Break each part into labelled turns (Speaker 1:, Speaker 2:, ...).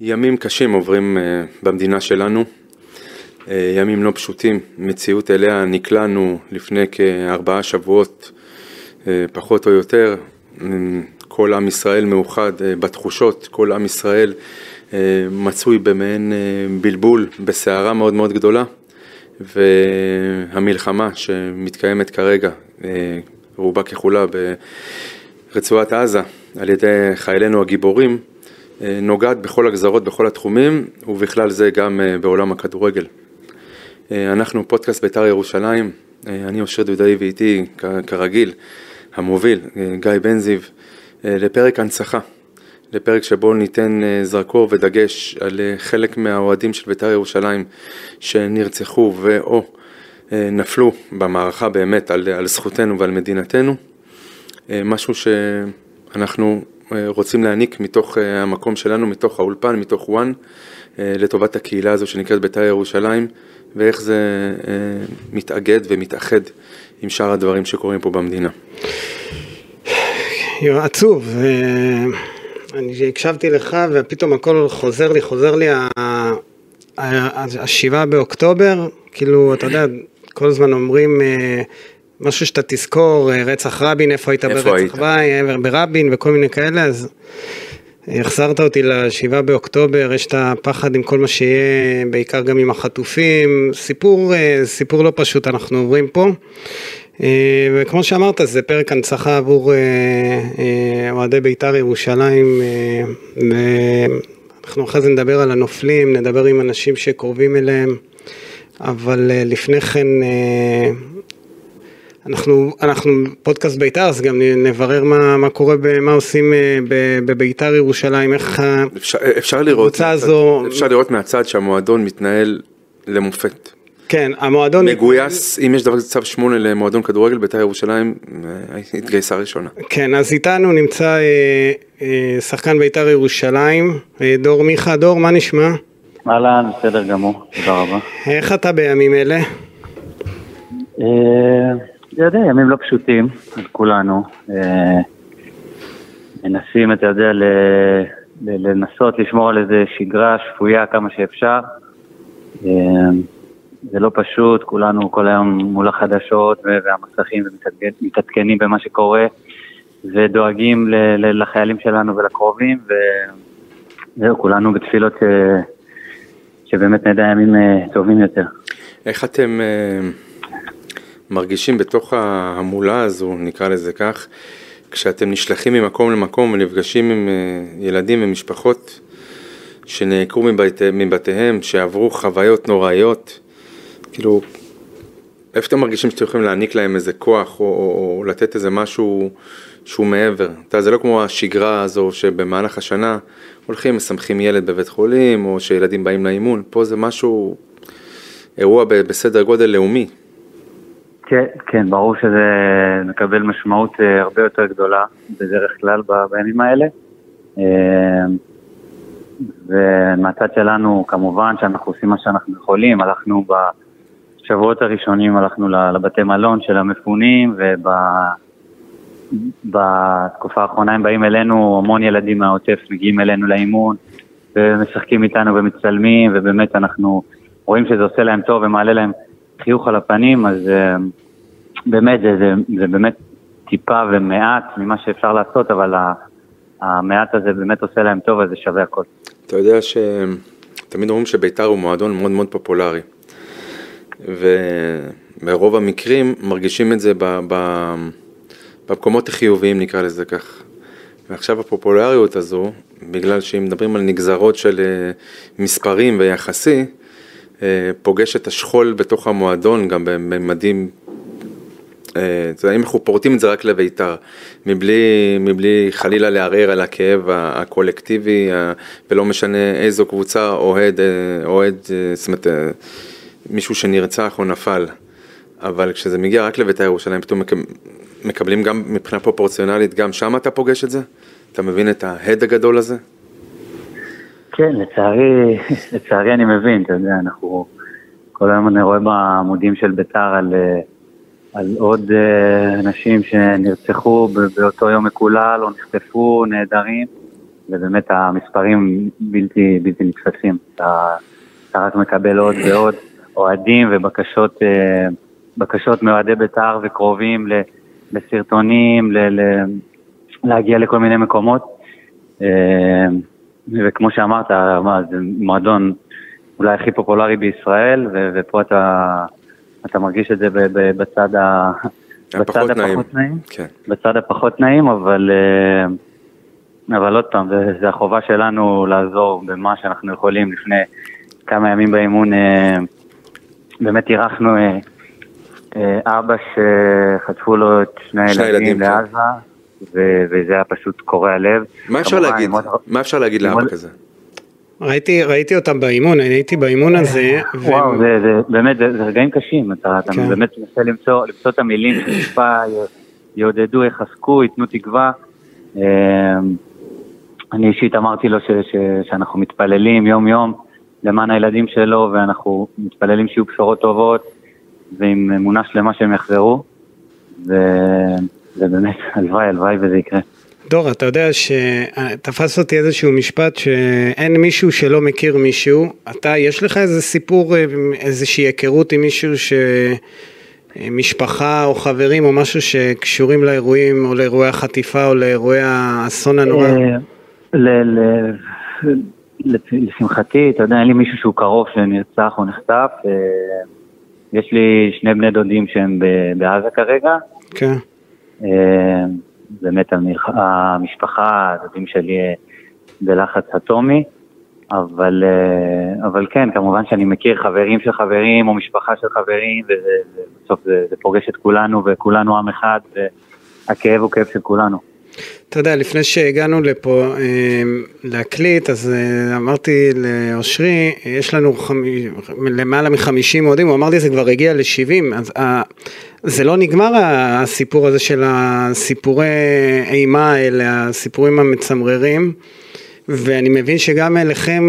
Speaker 1: ימים קשים עוברים אה, במדינה שלנו, אה, ימים לא פשוטים, מציאות אליה נקלענו לפני כארבעה שבועות, אה, פחות או יותר, כל עם ישראל מאוחד בתחושות, כל עם ישראל מצוי במעין בלבול, בסערה מאוד מאוד גדולה, והמלחמה שמתקיימת כרגע, רובה ככולה ברצועת עזה, על ידי חיילינו הגיבורים, נוגעת בכל הגזרות, בכל התחומים, ובכלל זה גם אה, בעולם הכדורגל. אה, אנחנו פודקאסט בית"ר ירושלים, אני אושר דודאי ואיתי כרגיל, המוביל, גיא בן זיו, לפרק הנצחה, לפרק שבו ניתן זרקור ודגש על חלק מהאוהדים של בית"ר ירושלים שנרצחו ו/או נפלו במערכה באמת על, על זכותנו ועל מדינתנו, משהו שאנחנו רוצים להעניק מתוך אה, המקום שלנו, מתוך האולפן, מתוך וואן, אה, לטובת הקהילה הזו שנקראת בית"ר ירושלים, ואיך זה אה, מתאגד ומתאחד עם שאר הדברים שקורים פה במדינה.
Speaker 2: עצוב, אני הקשבתי לך ופתאום הכל חוזר לי, חוזר לי השבעה באוקטובר, כאילו, אתה יודע, כל הזמן אומרים משהו שאתה תזכור, אה, רצח רבין, איפה היית איפה ברצח ביי, ברבין וכל מיני כאלה, אז החזרת אותי לשבעה באוקטובר, יש את הפחד עם כל מה שיהיה, בעיקר גם עם החטופים, סיפור, אה, סיפור לא פשוט אנחנו עוברים פה. אה, וכמו שאמרת, זה פרק הנצחה עבור אוהדי בית"ר ירושלים, ואנחנו אחרי זה נדבר על הנופלים, נדבר עם אנשים שקרובים אליהם, אבל לפני כן אנחנו, אנחנו פודקאסט בית"ר, אז גם נברר מה, מה קורה, מה עושים אה, בבית"ר ירושלים, איך
Speaker 1: אפשר, אפשר לראות, הזו... אפשר לראות מהצד שהמועדון מתנהל למופת.
Speaker 2: כן, המועדון...
Speaker 1: מגויס, אם יש דבר כזה צו שמונה למועדון כדורגל, בית"ר ירושלים אה, התגייסה ראשונה.
Speaker 2: כן, אז איתנו נמצא אה, אה, שחקן בית"ר ירושלים, אה, דור מיכה. דור, מה נשמע?
Speaker 3: אהלן, בסדר גמור, תודה רבה.
Speaker 2: איך אתה בימים אלה?
Speaker 3: אה... אתה יודע, ימים לא פשוטים על כולנו. אה, מנסים, אתה יודע, לנסות לשמור על איזה שגרה שפויה כמה שאפשר. אה, זה לא פשוט, כולנו כל היום מול החדשות והמסכים ומתעדכנים במה שקורה ודואגים לחיילים שלנו ולקרובים וזהו, כולנו בתפילות ש... שבאמת נדע ימים אה, טובים יותר.
Speaker 1: איך אתם... מרגישים בתוך ההמולה הזו, נקרא לזה כך, כשאתם נשלחים ממקום למקום ונפגשים עם אה, ילדים ומשפחות שנעקרו מבית, מבתיהם, שעברו חוויות נוראיות, כאילו, איפה אתם מרגישים שאתם יכולים להעניק להם איזה כוח או, או, או לתת איזה משהו שהוא מעבר? אתה זה לא כמו השגרה הזו שבמהלך השנה הולכים, משמחים ילד בבית חולים, או שילדים באים לאימון, פה זה משהו, אירוע בסדר גודל לאומי.
Speaker 3: כן, כן, ברור שזה מקבל משמעות אה, הרבה יותר גדולה בדרך כלל בימים האלה. אה, ומהצד שלנו, כמובן שאנחנו עושים מה שאנחנו יכולים, הלכנו בשבועות הראשונים, הלכנו לבתי מלון של המפונים, ובתקופה האחרונה הם באים אלינו, המון ילדים מהעוטף מגיעים אלינו לאימון, ומשחקים איתנו ומצלמים, ובאמת אנחנו רואים שזה עושה להם טוב ומעלה להם חיוך על הפנים, אז אה, באמת, זה, זה, זה באמת טיפה ומעט ממה שאפשר לעשות, אבל המעט הזה באמת עושה להם טוב, אז זה שווה הכל.
Speaker 1: אתה יודע שתמיד אומרים שביתר הוא מועדון מאוד מאוד פופולרי, וברוב המקרים מרגישים את זה ב, ב, במקומות החיוביים, נקרא לזה כך. ועכשיו הפופולריות הזו, בגלל שאם מדברים על נגזרות של אה, מספרים ויחסי, פוגש את השכול בתוך המועדון גם בממדים אה, אם אנחנו פורטים את זה רק לבית"ר, מבלי, מבלי חלילה לערער על הכאב הקולקטיבי, ולא משנה איזו קבוצה אוהד, אה, אוהד, אה, זאת אומרת, מישהו שנרצח או נפל. אבל כשזה מגיע רק לבית"ר ירושלים, פתאום מקבלים גם מבחינה פרופורציונלית, גם שם אתה פוגש את זה? אתה מבין את ההד הגדול הזה?
Speaker 3: כן, לצערי, לצערי אני מבין, אתה יודע, אנחנו, כל היום אני רואה בעמודים של בית"ר על... על עוד אה, אנשים שנרצחו באותו יום מקולל או נחטפו, נעדרים. ובאמת המספרים בלתי, בלתי נתפסים. אתה, אתה רק מקבל עוד ועוד אוהדים ובקשות בקשות מאוהדי בית"ר וקרובים לסרטונים, ל, ל, להגיע לכל מיני מקומות. וכמו שאמרת, זה מועדון אולי הכי פופולרי בישראל, ו- ופה אתה, אתה מרגיש את זה בצד, ה- בצד
Speaker 1: נעים.
Speaker 3: הפחות נעים,
Speaker 1: כן.
Speaker 3: בצד הפחות נעים, אבל, אה, אבל עוד פעם, זה החובה שלנו לעזור במה שאנחנו יכולים. לפני כמה ימים באימון אה, באמת אירחנו אה, אבא שחטפו לו את שני הילדים לעזה. כן. ו- וזה היה פשוט קורע לב.
Speaker 1: מה אפשר להגיד? מה אפשר להגיד לאבא כזה?
Speaker 2: ראיתי, ראיתי אותם באימון, אני הייתי באימון הזה.
Speaker 3: וואו, ו... זה, זה באמת, זה, זה רגעים קשים, אתה, אתה כן. באמת מנסה למצוא, למצוא את המילים שטיפה יעודדו, יחזקו, ייתנו תקווה. אמ, אני אישית אמרתי לו ש, ש, שאנחנו מתפללים יום יום למען הילדים שלו, ואנחנו מתפללים שיהיו בשורות טובות, ועם אמונה שלמה שהם יחזרו. ו... ובאמת, הלוואי, הלוואי וזה יקרה.
Speaker 2: דור, אתה יודע שתפס אותי איזשהו משפט שאין מישהו שלא מכיר מישהו. אתה, יש לך איזה סיפור, איזושהי היכרות עם מישהו ש... משפחה או חברים או משהו שקשורים לאירועים או לאירועי החטיפה או לאירועי האסון הנורא?
Speaker 3: אה, לשמחתי, אתה יודע, אין לי מישהו שהוא קרוב שנרצח או נחטף. אה, יש לי שני בני דודים שהם בעזה כרגע.
Speaker 2: כן.
Speaker 3: אה, באמת המשפחה, הדודים שלי אה, בלחץ אטומי, אבל, אה, אבל כן, כמובן שאני מכיר חברים של חברים או משפחה של חברים, ובסוף זה, זה פוגש את כולנו וכולנו עם אחד, והכאב הוא כאב של כולנו.
Speaker 2: אתה יודע, לפני שהגענו לפה אה, להקליט, אז אה, אמרתי לאושרי, יש לנו חמ... למעלה מחמישים אוהדים, הוא אמר לי זה כבר הגיע לשבעים, אז אה, זה לא נגמר הסיפור הזה של הסיפורי אימה האלה, הסיפורים המצמררים. ואני מבין שגם אליכם,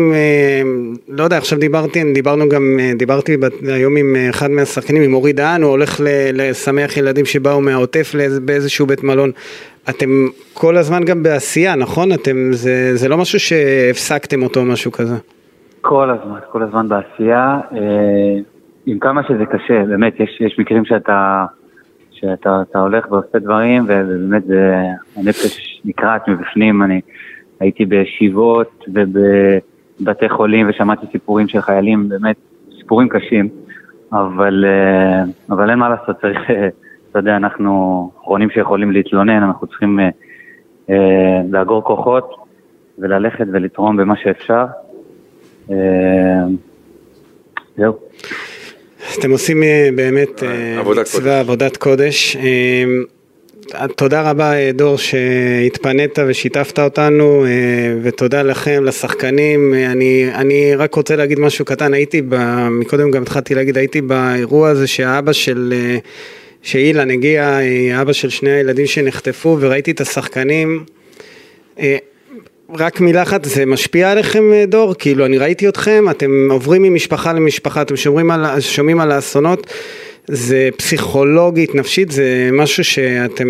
Speaker 2: לא יודע, עכשיו דיברתי, דיברנו גם, דיברתי היום עם אחד מהשחקנים, עם אורי דהן, הוא הולך לשמח ילדים שבאו מהעוטף באיזשהו בית מלון. אתם כל הזמן גם בעשייה, נכון? אתם, זה, זה לא משהו שהפסקתם אותו, משהו כזה.
Speaker 3: כל הזמן, כל הזמן בעשייה. אה, עם כמה שזה קשה, באמת, יש, יש מקרים שאתה, שאתה הולך ועושה דברים, ובאמת זה, הנפש נקרעת מבפנים. אני הייתי בישיבות ובבתי חולים ושמעתי סיפורים של חיילים, באמת, סיפורים קשים, אבל, אה, אבל אין מה לעשות, צריך... אתה יודע, אנחנו אחרונים שיכולים להתלונן, אנחנו צריכים אה, אה, לאגור כוחות וללכת ולתרום במה שאפשר. אה, זהו.
Speaker 2: אתם עושים אה, באמת אה, מצווה, עבודת קודש. תודה רבה דור שהתפנית ושיתפת אותנו ותודה לכם, לשחקנים. אני, אני רק רוצה להגיד משהו קטן, הייתי, ב, מקודם גם התחלתי להגיד, הייתי באירוע הזה שהאבא של שאילן הגיע, אבא של שני הילדים שנחטפו, וראיתי את השחקנים. אה, רק מילה אחת, זה משפיע עליכם אה, דור? כאילו, אני ראיתי אתכם, אתם עוברים ממשפחה למשפחה, אתם שומעים על, שומעים על האסונות, זה פסיכולוגית, נפשית, זה משהו שאתם,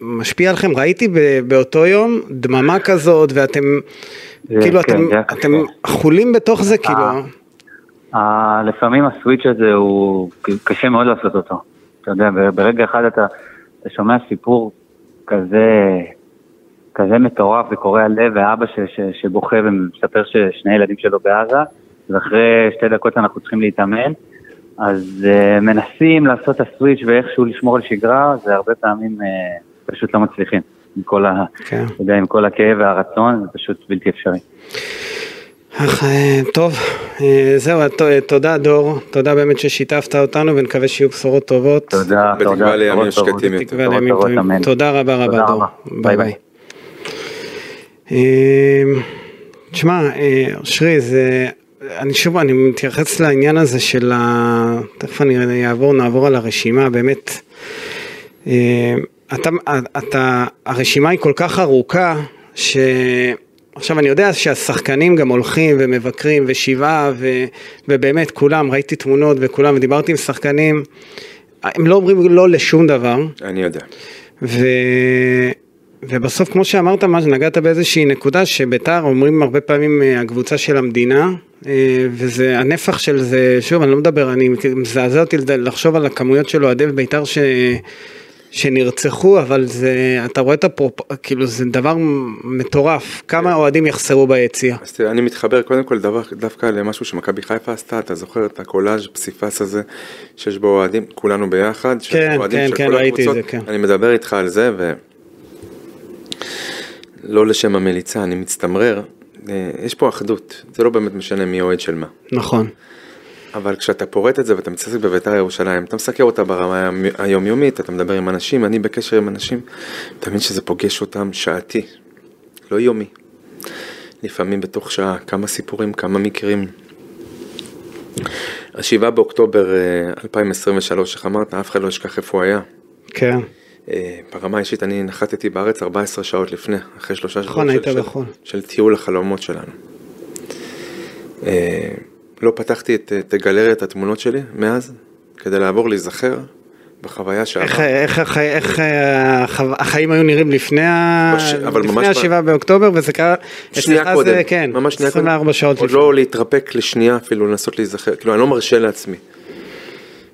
Speaker 2: משפיע עליכם. ראיתי באותו יום דממה כזאת, ואתם, כאילו, כן, אתם, אתם חולים בתוך זה, כאילו.
Speaker 3: לפעמים הסוויץ' הזה הוא קשה מאוד לעשות אותו. אתה יודע, ברגע אחד אתה, אתה שומע סיפור כזה, כזה מטורף וקורע לב, ואבא ש, ש, שבוכה ומספר ששני ילדים שלו בעזה, ואחרי שתי דקות אנחנו צריכים להתאמן, אז uh, מנסים לעשות את הסוויץ' ואיכשהו לשמור על שגרה, זה הרבה פעמים uh, פשוט לא מצליחים. עם כל, ה, כן. יודע, עם כל הכאב והרצון, זה פשוט בלתי אפשרי.
Speaker 2: אה, טוב, זהו, תודה דור, תודה באמת ששיתפת אותנו ונקווה שיהיו בשורות טובות.
Speaker 3: תודה,
Speaker 1: תודה. בתקווה לימים שקטים
Speaker 2: יותר. תודה רבה רבה דור. ביי ביי. תשמע, אושרי, זה... אני שוב, אני מתייחס לעניין הזה של ה... תכף אני אעבור, נעבור על הרשימה, באמת. אתה, אתה, הרשימה היא כל כך ארוכה, ש... עכשיו אני יודע שהשחקנים גם הולכים ומבקרים ושבעה ו, ובאמת כולם, ראיתי תמונות וכולם ודיברתי עם שחקנים, הם לא אומרים לא לשום דבר.
Speaker 1: אני יודע.
Speaker 2: ו, ובסוף, כמו שאמרת, מה נגעת באיזושהי נקודה שביתר אומרים הרבה פעמים אה, הקבוצה של המדינה, אה, וזה הנפח של זה, שוב, אני לא מדבר, אני מזעזע אותי לחשוב על הכמויות של אוהדי ביתר ש... שנרצחו, אבל זה, אתה רואה את הפרופ... כאילו זה דבר מטורף, כמה אוהדים יחסרו ביציאה.
Speaker 1: אז תראה, אני מתחבר קודם כל דבר, דווקא למשהו שמכבי חיפה עשתה, אתה זוכר את הקולאז' פסיפס הזה, שיש בו אוהדים, כולנו ביחד,
Speaker 2: כן, כן, כן, ראיתי את זה, כן.
Speaker 1: אני מדבר איתך על זה, ו... לא לשם המליצה, אני מצטמרר, אה, יש פה אחדות, זה לא באמת משנה מי אוהד של מה.
Speaker 2: נכון.
Speaker 1: אבל כשאתה פורט את זה ואתה מתעסק בבית"ר ירושלים, אתה מסקר אותה ברמה היומיומית, אתה מדבר עם אנשים, אני בקשר עם אנשים, אתה מבין שזה פוגש אותם שעתי, לא יומי. לפעמים בתוך שעה, כמה סיפורים, כמה מקרים. השבעה באוקטובר 2023, אה, איך אמרת, אף אחד לא ישכח איפה הוא היה.
Speaker 2: כן.
Speaker 1: אה, ברמה האישית אני נחתתי בארץ 14 שעות לפני, אחרי שלושה
Speaker 2: נכון, שבועות של, של,
Speaker 1: של טיול החלומות שלנו. אה, לא פתחתי את, את גלריית התמונות שלי מאז, כדי לעבור להיזכר בחוויה שעבר.
Speaker 2: איך, איך, איך, איך החיים היו נראים לפני, בש... לפני השבעה באוקטובר, וזה קרה,
Speaker 1: שנייה קודם,
Speaker 2: זה, כן,
Speaker 1: ממש שנייה
Speaker 2: 24 שעות
Speaker 1: לפני. עוד לא להתרפק לשנייה אפילו, לנסות להיזכר, כאילו אני לא מרשה לעצמי.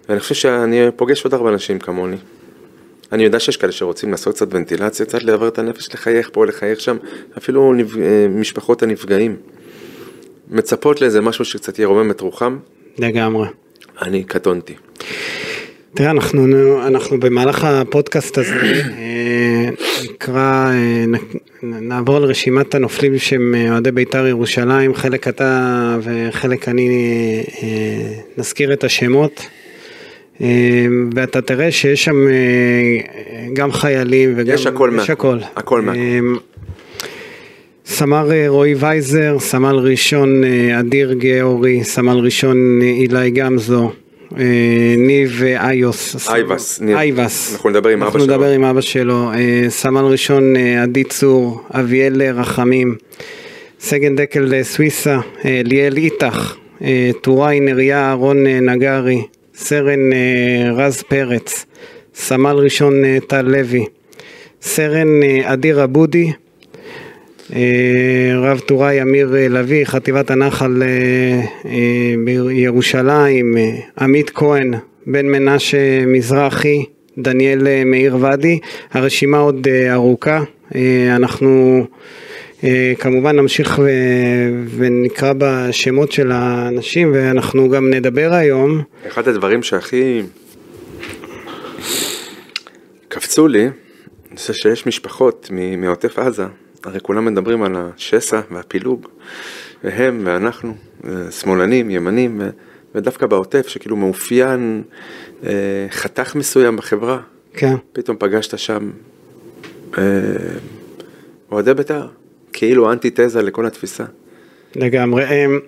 Speaker 1: ואני חושב שאני פוגש עוד הרבה אנשים כמוני. אני יודע שיש כאלה שרוצים לעשות קצת ונטילציה, קצת לעבר את הנפש, לחייך פה, לחייך שם, אפילו נפ... אה, משפחות הנפגעים. מצפות לאיזה משהו שקצת ירומם את רוחם.
Speaker 2: לגמרי.
Speaker 1: אני קטונתי.
Speaker 2: תראה, אנחנו, אנחנו במהלך הפודקאסט הזה אה, נקרא, אה, נעבור על רשימת הנופלים שהם אוהדי בית"ר ירושלים, חלק אתה וחלק אני נזכיר את השמות. אמ, ואתה תראה שיש שם אה, גם חיילים וגם...
Speaker 1: יש הכל מהכל. הכל. הכל מהכל. אמ,
Speaker 2: סמל אה, רועי וייזר, סמל ראשון אה, אדיר גאורי, סמל ראשון אילי גמזו, ניב איוס.
Speaker 1: אייבס.
Speaker 2: אייבס.
Speaker 1: אנחנו נדבר עם אבא שלו.
Speaker 2: אנחנו נדבר עם אבא שלו. סמל ראשון עדי צור, אביאל רחמים, סגן דקל סוויסה, ליאל איתך, טוראי נריה אהרון נגרי, סרן אה, רז פרץ, סמל ראשון אה, טל לוי, סרן אה, אדיר אבודי, רב טוראי אמיר לביא, חטיבת הנחל בירושלים, עמית כהן, בן מנשה מזרחי, דניאל מאיר ואדי, הרשימה עוד ארוכה, אנחנו כמובן נמשיך ו... ונקרא בשמות של האנשים ואנחנו גם נדבר היום.
Speaker 1: אחד הדברים שהכי קפצו לי, זה שיש משפחות מעוטף עזה, הרי כולם מדברים על השסע והפילוג, והם ואנחנו, אה, שמאלנים, ימנים, ודווקא בעוטף שכאילו מאופיין אה, חתך מסוים בחברה,
Speaker 2: כן.
Speaker 1: פתאום פגשת שם אוהדי בית"ר. כאילו אנטיתזה לכל התפיסה.
Speaker 2: לגמרי. אמ,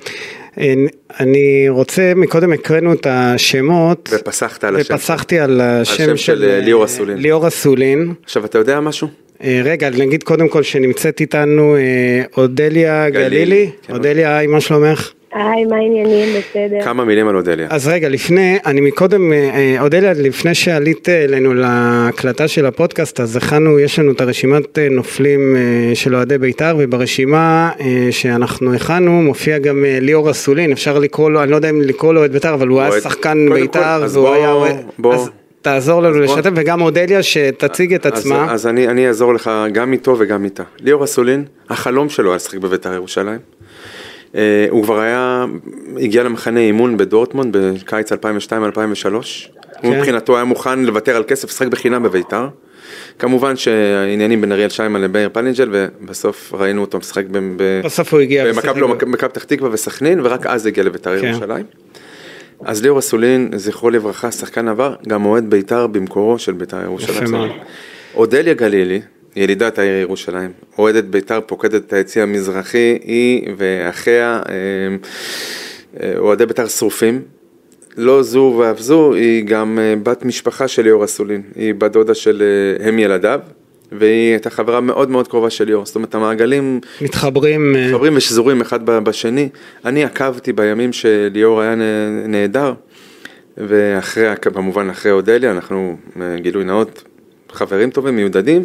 Speaker 2: אמ, אני רוצה, מקודם הקראנו את השמות.
Speaker 1: ופסחת על השם.
Speaker 2: ופסחתי על השם,
Speaker 1: של, של אה, ליאור אסולין.
Speaker 2: ליאור אסולין.
Speaker 1: עכשיו, אתה יודע משהו?
Speaker 2: אה, רגע, נגיד קודם כל שנמצאת איתנו אה, אודליה גלילי. גלילי. כן. אודליה, היי, מה שלומך?
Speaker 4: היי, מה העניינים? בסדר.
Speaker 1: כמה מילים על אודליה.
Speaker 2: אז רגע, לפני, אני מקודם, אה, אה, אודליה, לפני שעלית אלינו להקלטה של הפודקאסט, אז הכנו, יש לנו את הרשימת אה, נופלים של אוהדי בית"ר, וברשימה שאנחנו הכנו מופיע גם ליאור אסולין, אפשר לקרוא לו, אני לא יודע אם לקרוא לו את בית"ר, אבל הוא היה שחקן בית"ר, והוא היה... בוא. אז תעזור לנו לשתף, וגם אודליה שתציג את עצמה.
Speaker 1: אז, אז אני, אני אעזור לך גם איתו וגם איתה. ליאור אסולין, החלום שלו היה לשחק בבית"ר ירושלים. אה, הוא כבר היה, הגיע למחנה אימון בדורטמונד בקיץ 2002-2003. כן. הוא מבחינתו היה מוכן לוותר על כסף, לשחק בחינם בביתר. כמובן שהעניינים בין אריאל שיימן לבאר פלינג'ל ובסוף ראינו אותו משחק במכבי לא, פתח תקווה וסכנין ורק אז הגיע לביתר כן. ירושלים. אז ליאור אסולין, זכרו לברכה, שחקן עבר, גם אוהד ביתר במקורו של ביתר ירושלים. אודליה גלילי, ילידת העיר ירושלים, אוהדת בית"ר, פוקדת את היציא המזרחי, היא ואחיה אה, אה, אוהדי בית"ר שרופים. לא זו ואף זו, היא גם אה, בת משפחה של ליאור אסולין, היא בת דודה של הם ילדיו, והיא הייתה חברה מאוד מאוד קרובה של ליאור, זאת אומרת המעגלים
Speaker 2: מתחברים,
Speaker 1: מתחברים ושזורים אחד בשני. אני עקבתי בימים שליאור היה נהדר, ואחרי, כמובן אחרי אודליה, אנחנו גילוי נאות, חברים טובים, מיודדים.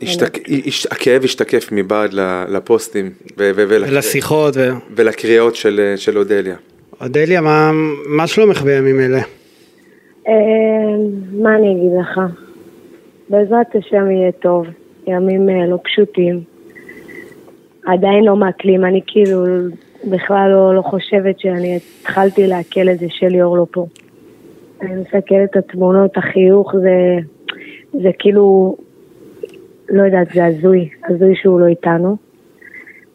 Speaker 1: והכאב השתקף מבעד לפוסטים
Speaker 2: ולשיחות
Speaker 1: ולקריאות של, של אודליה.
Speaker 2: אודליה, מה, שלומך בימים אלה?
Speaker 4: אה, מה אני אגיד לך? בעזרת השם יהיה טוב, ימים אה, לא פשוטים. עדיין לא מעכלים, אני כאילו בכלל לא, לא חושבת שאני התחלתי לעכל את זה שליאור לא פה. אני מסתכלת את התמונות, החיוך, זה, זה כאילו, לא יודעת, זה הזוי, הזוי שהוא לא איתנו.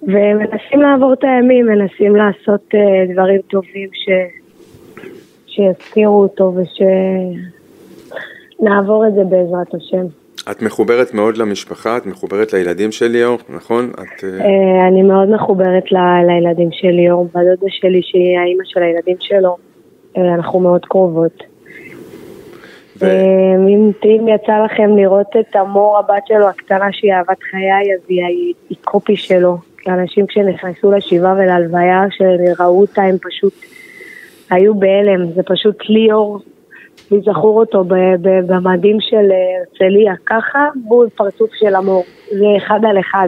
Speaker 4: ומנסים לעבור את הימים, מנסים לעשות uh, דברים טובים ש... שיזכירו אותו ושנעבור את זה בעזרת השם.
Speaker 1: את מחוברת מאוד למשפחה, את מחוברת לילדים של ליאור, נכון? את...
Speaker 4: אה, אני מאוד מחוברת ל... לילדים של ליאור, בדודה שלי שהיא האימא של הילדים שלו, אנחנו מאוד קרובות. ו... אם, אם יצא לכם לראות את המור הבת שלו הקטנה שהיא אהבת חיי, אז היא, היא קופי שלו. אנשים כשנכנסו לשבעה ולהלוויה, שראו אותה, הם פשוט היו בהלם. זה פשוט ליאור, לי זכור אותו במדים של הרצליה, ככה בול פרצוף של המור. זה אחד על אחד,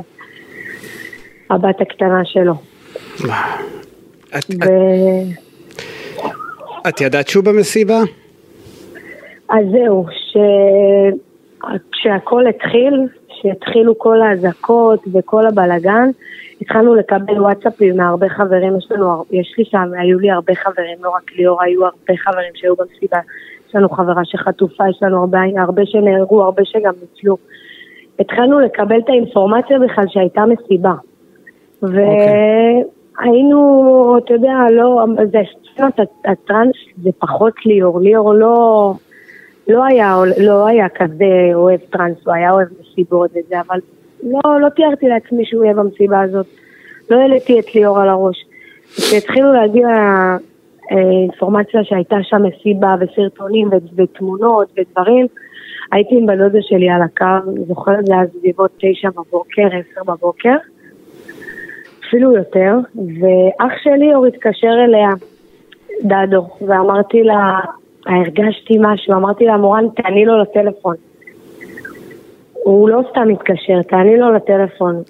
Speaker 4: הבת הקטנה שלו.
Speaker 2: את, ו... את ידעת שהוא במסיבה?
Speaker 4: אז זהו, ש... כשהכל התחיל, כשהתחילו כל האזעקות וכל הבלגן, התחלנו לקבל וואטסאפים מהרבה חברים, יש לנו, יש לי שם, היו לי הרבה חברים, לא רק ליאור, היו הרבה חברים שהיו במסיבה, יש לנו חברה שחטופה, יש לנו הרבה, הרבה שנהרגו, הרבה שגם ניצלו. התחלנו לקבל את האינפורמציה בכלל שהייתה מסיבה. והיינו, okay. אתה יודע, לא, זה הטראנס זה פחות ליאור, ליאור לא, לא היה, לא היה כזה אוהב טראנס, הוא היה אוהב מסיבות וזה, אבל לא, לא תיארתי לעצמי שהוא יהיה במסיבה הזאת. לא העליתי את ליאור על הראש. כשהתחילו להגיע אה, אינפורמציה שהייתה שם מסיבה וסרטונים ותמונות ודברים, הייתי עם בדודה שלי על הקו, זוכרת זה היה סביבות תשע בבוקר, עשר בבוקר, אפילו יותר, ואח שלי אור התקשר אליה, דדו, ואמרתי לה, הרגשתי משהו, אמרתי לה, מורן, תעני לו לטלפון. הוא לא סתם התקשר, תעני לו לטלפון.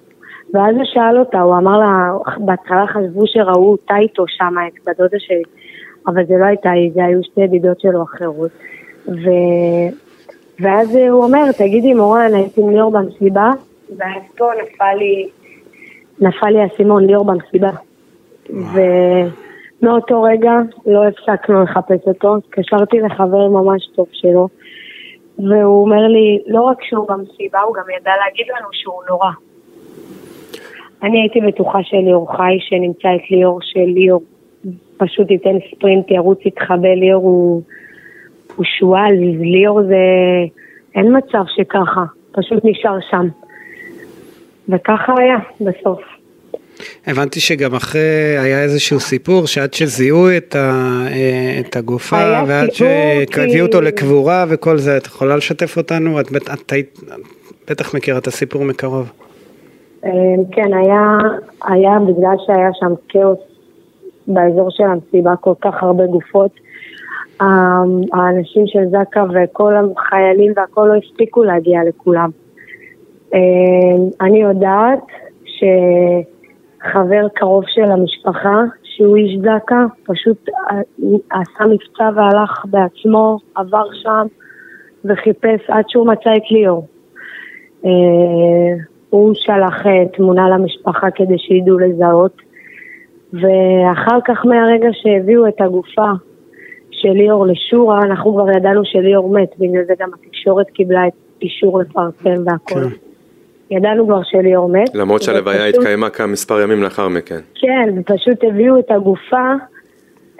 Speaker 4: ואז הוא שאל אותה, הוא אמר לה, בהתחלה חשבו שראו אותה איתו שם, את בדודה שלי, אבל זה לא הייתה היא, זה היו שתי ידידות שלו אחרות. ו... ואז הוא אומר, תגידי מורן, הייתי עם ליאור במסיבה, ואז פה נפל לי, נפל לי האסימון ליאור במסיבה. ומאותו רגע לא הפסקנו לחפש אותו, התקשרתי לחבר ממש טוב שלו. והוא אומר לי, לא רק שהוא במסיבה, הוא גם ידע להגיד לנו שהוא נורא. אני הייתי בטוחה שליאור חי, שנמצא את ליאור, שליאור פשוט ייתן ספרינט, ירוץ יתחבא, ליאור הוא, הוא שועל, ליאור זה... אין מצב שככה, פשוט נשאר שם. וככה היה בסוף.
Speaker 2: הבנתי שגם אחרי היה איזשהו סיפור שעד שזיהו את, ה, אה, את הגופה ועד שהביאו אותו לקבורה וכל זה, את יכולה לשתף אותנו? את, את, את, את בטח מכירה את הסיפור מקרוב.
Speaker 4: אה, כן, היה, היה בגלל שהיה שם כאוס באזור של המסיבה, כל כך הרבה גופות. האנשים של זק"א וכל החיילים והכל לא הספיקו להגיע לכולם. אה, אני יודעת ש... חבר קרוב של המשפחה, שהוא איש זק"א, פשוט אה, עשה מבצע והלך בעצמו, עבר שם וחיפש עד שהוא מצא את ליאור. אה, הוא שלח אה, תמונה למשפחה כדי שידעו לזהות, ואחר כך מהרגע שהביאו את הגופה של ליאור לשורה, אנחנו כבר ידענו שליאור מת, בגלל זה גם התקשורת קיבלה את אישור לפרסם והכל. כן. ידענו כבר שליאור מת.
Speaker 1: למרות שהלוויה התקיימה כאן מספר ימים לאחר מכן.
Speaker 4: כן, ופשוט הביאו את הגופה,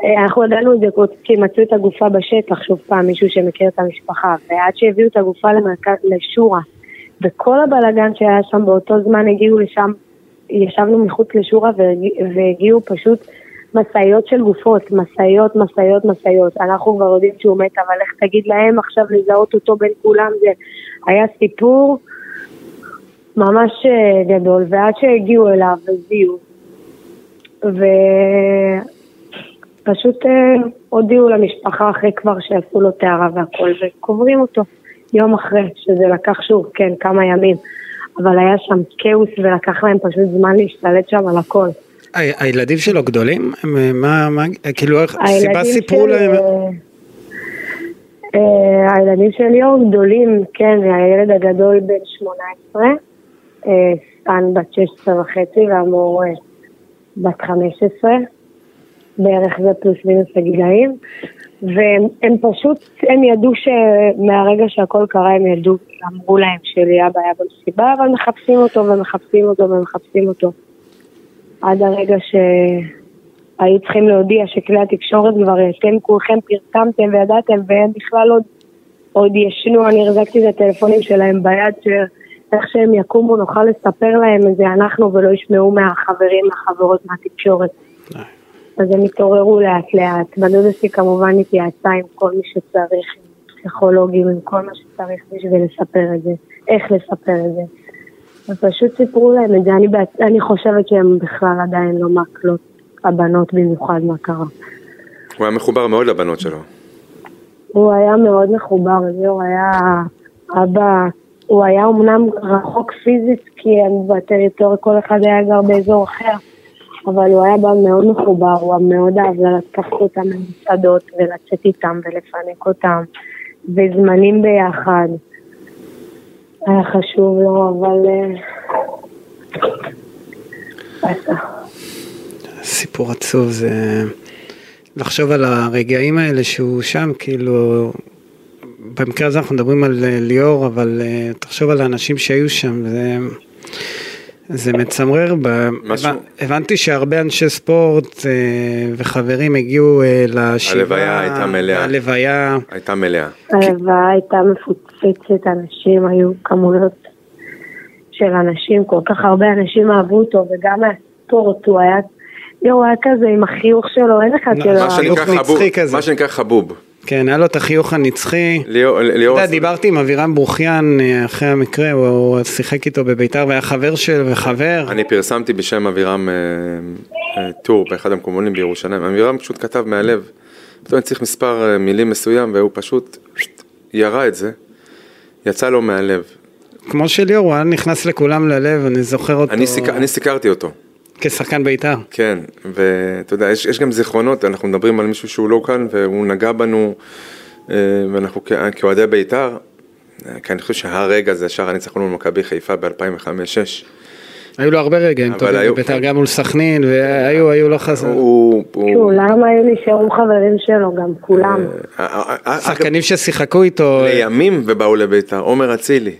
Speaker 4: אה, אנחנו ידענו את זה כי מצאו את הגופה בשטח, שוב פעם, מישהו שמכיר את המשפחה, ועד שהביאו את הגופה למרכז, לשורה, וכל הבלאגן שהיה שם באותו זמן הגיעו לשם, ישבנו מחוץ לשורה והגיעו פשוט משאיות של גופות, משאיות, משאיות, משאיות. אנחנו כבר יודעים שהוא מת, אבל איך תגיד להם עכשיו לזהות אותו בין כולם, זה היה סיפור. ממש אה, גדול, ועד שהגיעו אליו וזיהו, ופשוט אה, הודיעו למשפחה אחרי כבר שעשו לו טהרה והכל, וקוברים אותו. יום אחרי, שזה לקח שוב, כן, כמה ימים. אבל היה שם כאוס ולקח להם פשוט זמן להשתלט שם על הכל.
Speaker 2: הילדים שלו גדולים? מה, מה, כאילו, סיבה סיפרו להם?
Speaker 4: אה, הילדים של ליאור גדולים, כן, הילד הגדול בן 18, סטן בת 16 וחצי והמור בת 15, בערך זה פלוס מינוס הגילאים, והם פשוט, הם ידעו שמהרגע שהכל קרה הם ידעו, אמרו להם שליאב היה במסיבה, אבל מחפשים אותו ומחפשים אותו ומחפשים אותו. עד הרגע שהיו צריכים להודיע שכלי התקשורת כבר, אתם כולכם פרסמתם וידעתם והם בכלל עוד, עוד ישנו, אני החזקתי את הטלפונים שלהם ביד, שאיך שהם יקומו נוכל לספר להם את זה אנחנו ולא ישמעו מהחברים, מהחברות, מהתקשורת. אז הם התעוררו לאט לאט. בדודה שלי כמובן התייעצה עם כל מי שצריך, עם פסיכולוגים, עם כל מה שצריך בשביל לספר את זה, איך לספר את זה. ופשוט סיפרו להם את זה, אני, בעצ... אני חושבת שהם בכלל עדיין לא מקלות, הבנות במיוחד מה קרה.
Speaker 1: הוא היה מחובר מאוד לבנות שלו.
Speaker 4: הוא היה מאוד מחובר, ליאור היה אבא, הוא היה אמנם רחוק פיזית כי בטריטוריה, כל אחד היה גר באזור אחר, אבל הוא היה בא מאוד מחובר, הוא מאוד אהב לקחת אותם למסעדות ולצאת איתם ולפנק אותם, וזמנים ביחד. היה חשוב לו, אבל... אה,
Speaker 2: סיפור עצוב זה לחשוב על הרגעים האלה שהוא שם, כאילו, במקרה הזה אנחנו מדברים על אה, ליאור, אבל אה, תחשוב על האנשים שהיו שם, זה... זה מצמרר, משהו... הבנתי שהרבה אנשי ספורט אה, וחברים הגיעו לשבעה,
Speaker 1: הלוויה הייתה מלאה,
Speaker 2: הלוויה.
Speaker 1: הייתה מלאה,
Speaker 4: הלוויה הייתה מפוצצת, אנשים היו כמויות של אנשים, כל כך הרבה אנשים אהבו אותו, וגם מהספורט הוא היה, הוא היה כזה עם החיוך שלו, אין אחד
Speaker 1: שלא, מה שנקרא חבוב.
Speaker 2: כן, היה לו את החיוך הנצחי. ליאור... אתה יודע, דיברתי עם אבירם ברוכיאן אה, אחרי המקרה, הוא שיחק איתו בביתר והיה חבר של וחבר.
Speaker 1: אני פרסמתי בשם אבירם אה, אה, טור באחד המקומונים בירושלים. אבירם פשוט כתב מהלב. פתאום צריך מספר מילים מסוים והוא פשוט ירה את זה. יצא לו מהלב.
Speaker 2: כמו שליאור, הוא היה נכנס לכולם ללב, אני זוכר אותו.
Speaker 1: אני סיקרתי אותו.
Speaker 2: כשחקן בית"ר.
Speaker 1: כן, ואתה יודע, יש, יש גם זיכרונות, אנחנו מדברים על מישהו שהוא לא כאן והוא נגע בנו, אה, ואנחנו כאוהדי בית"ר, כי אני חושב שהרגע זה שער הניצחון מול מכבי חיפה ב-2005-2006.
Speaker 2: היו לו הרבה רגעים טובים בבית"ר, גם מול סכנין, והיו, היו לו חסר.
Speaker 4: כולם היו נשארו חברים שלו, גם כולם.
Speaker 2: אה, אה, שחקנים ששיחקו איתו.
Speaker 1: לימים ובאו לבית"ר, עומר אצילי.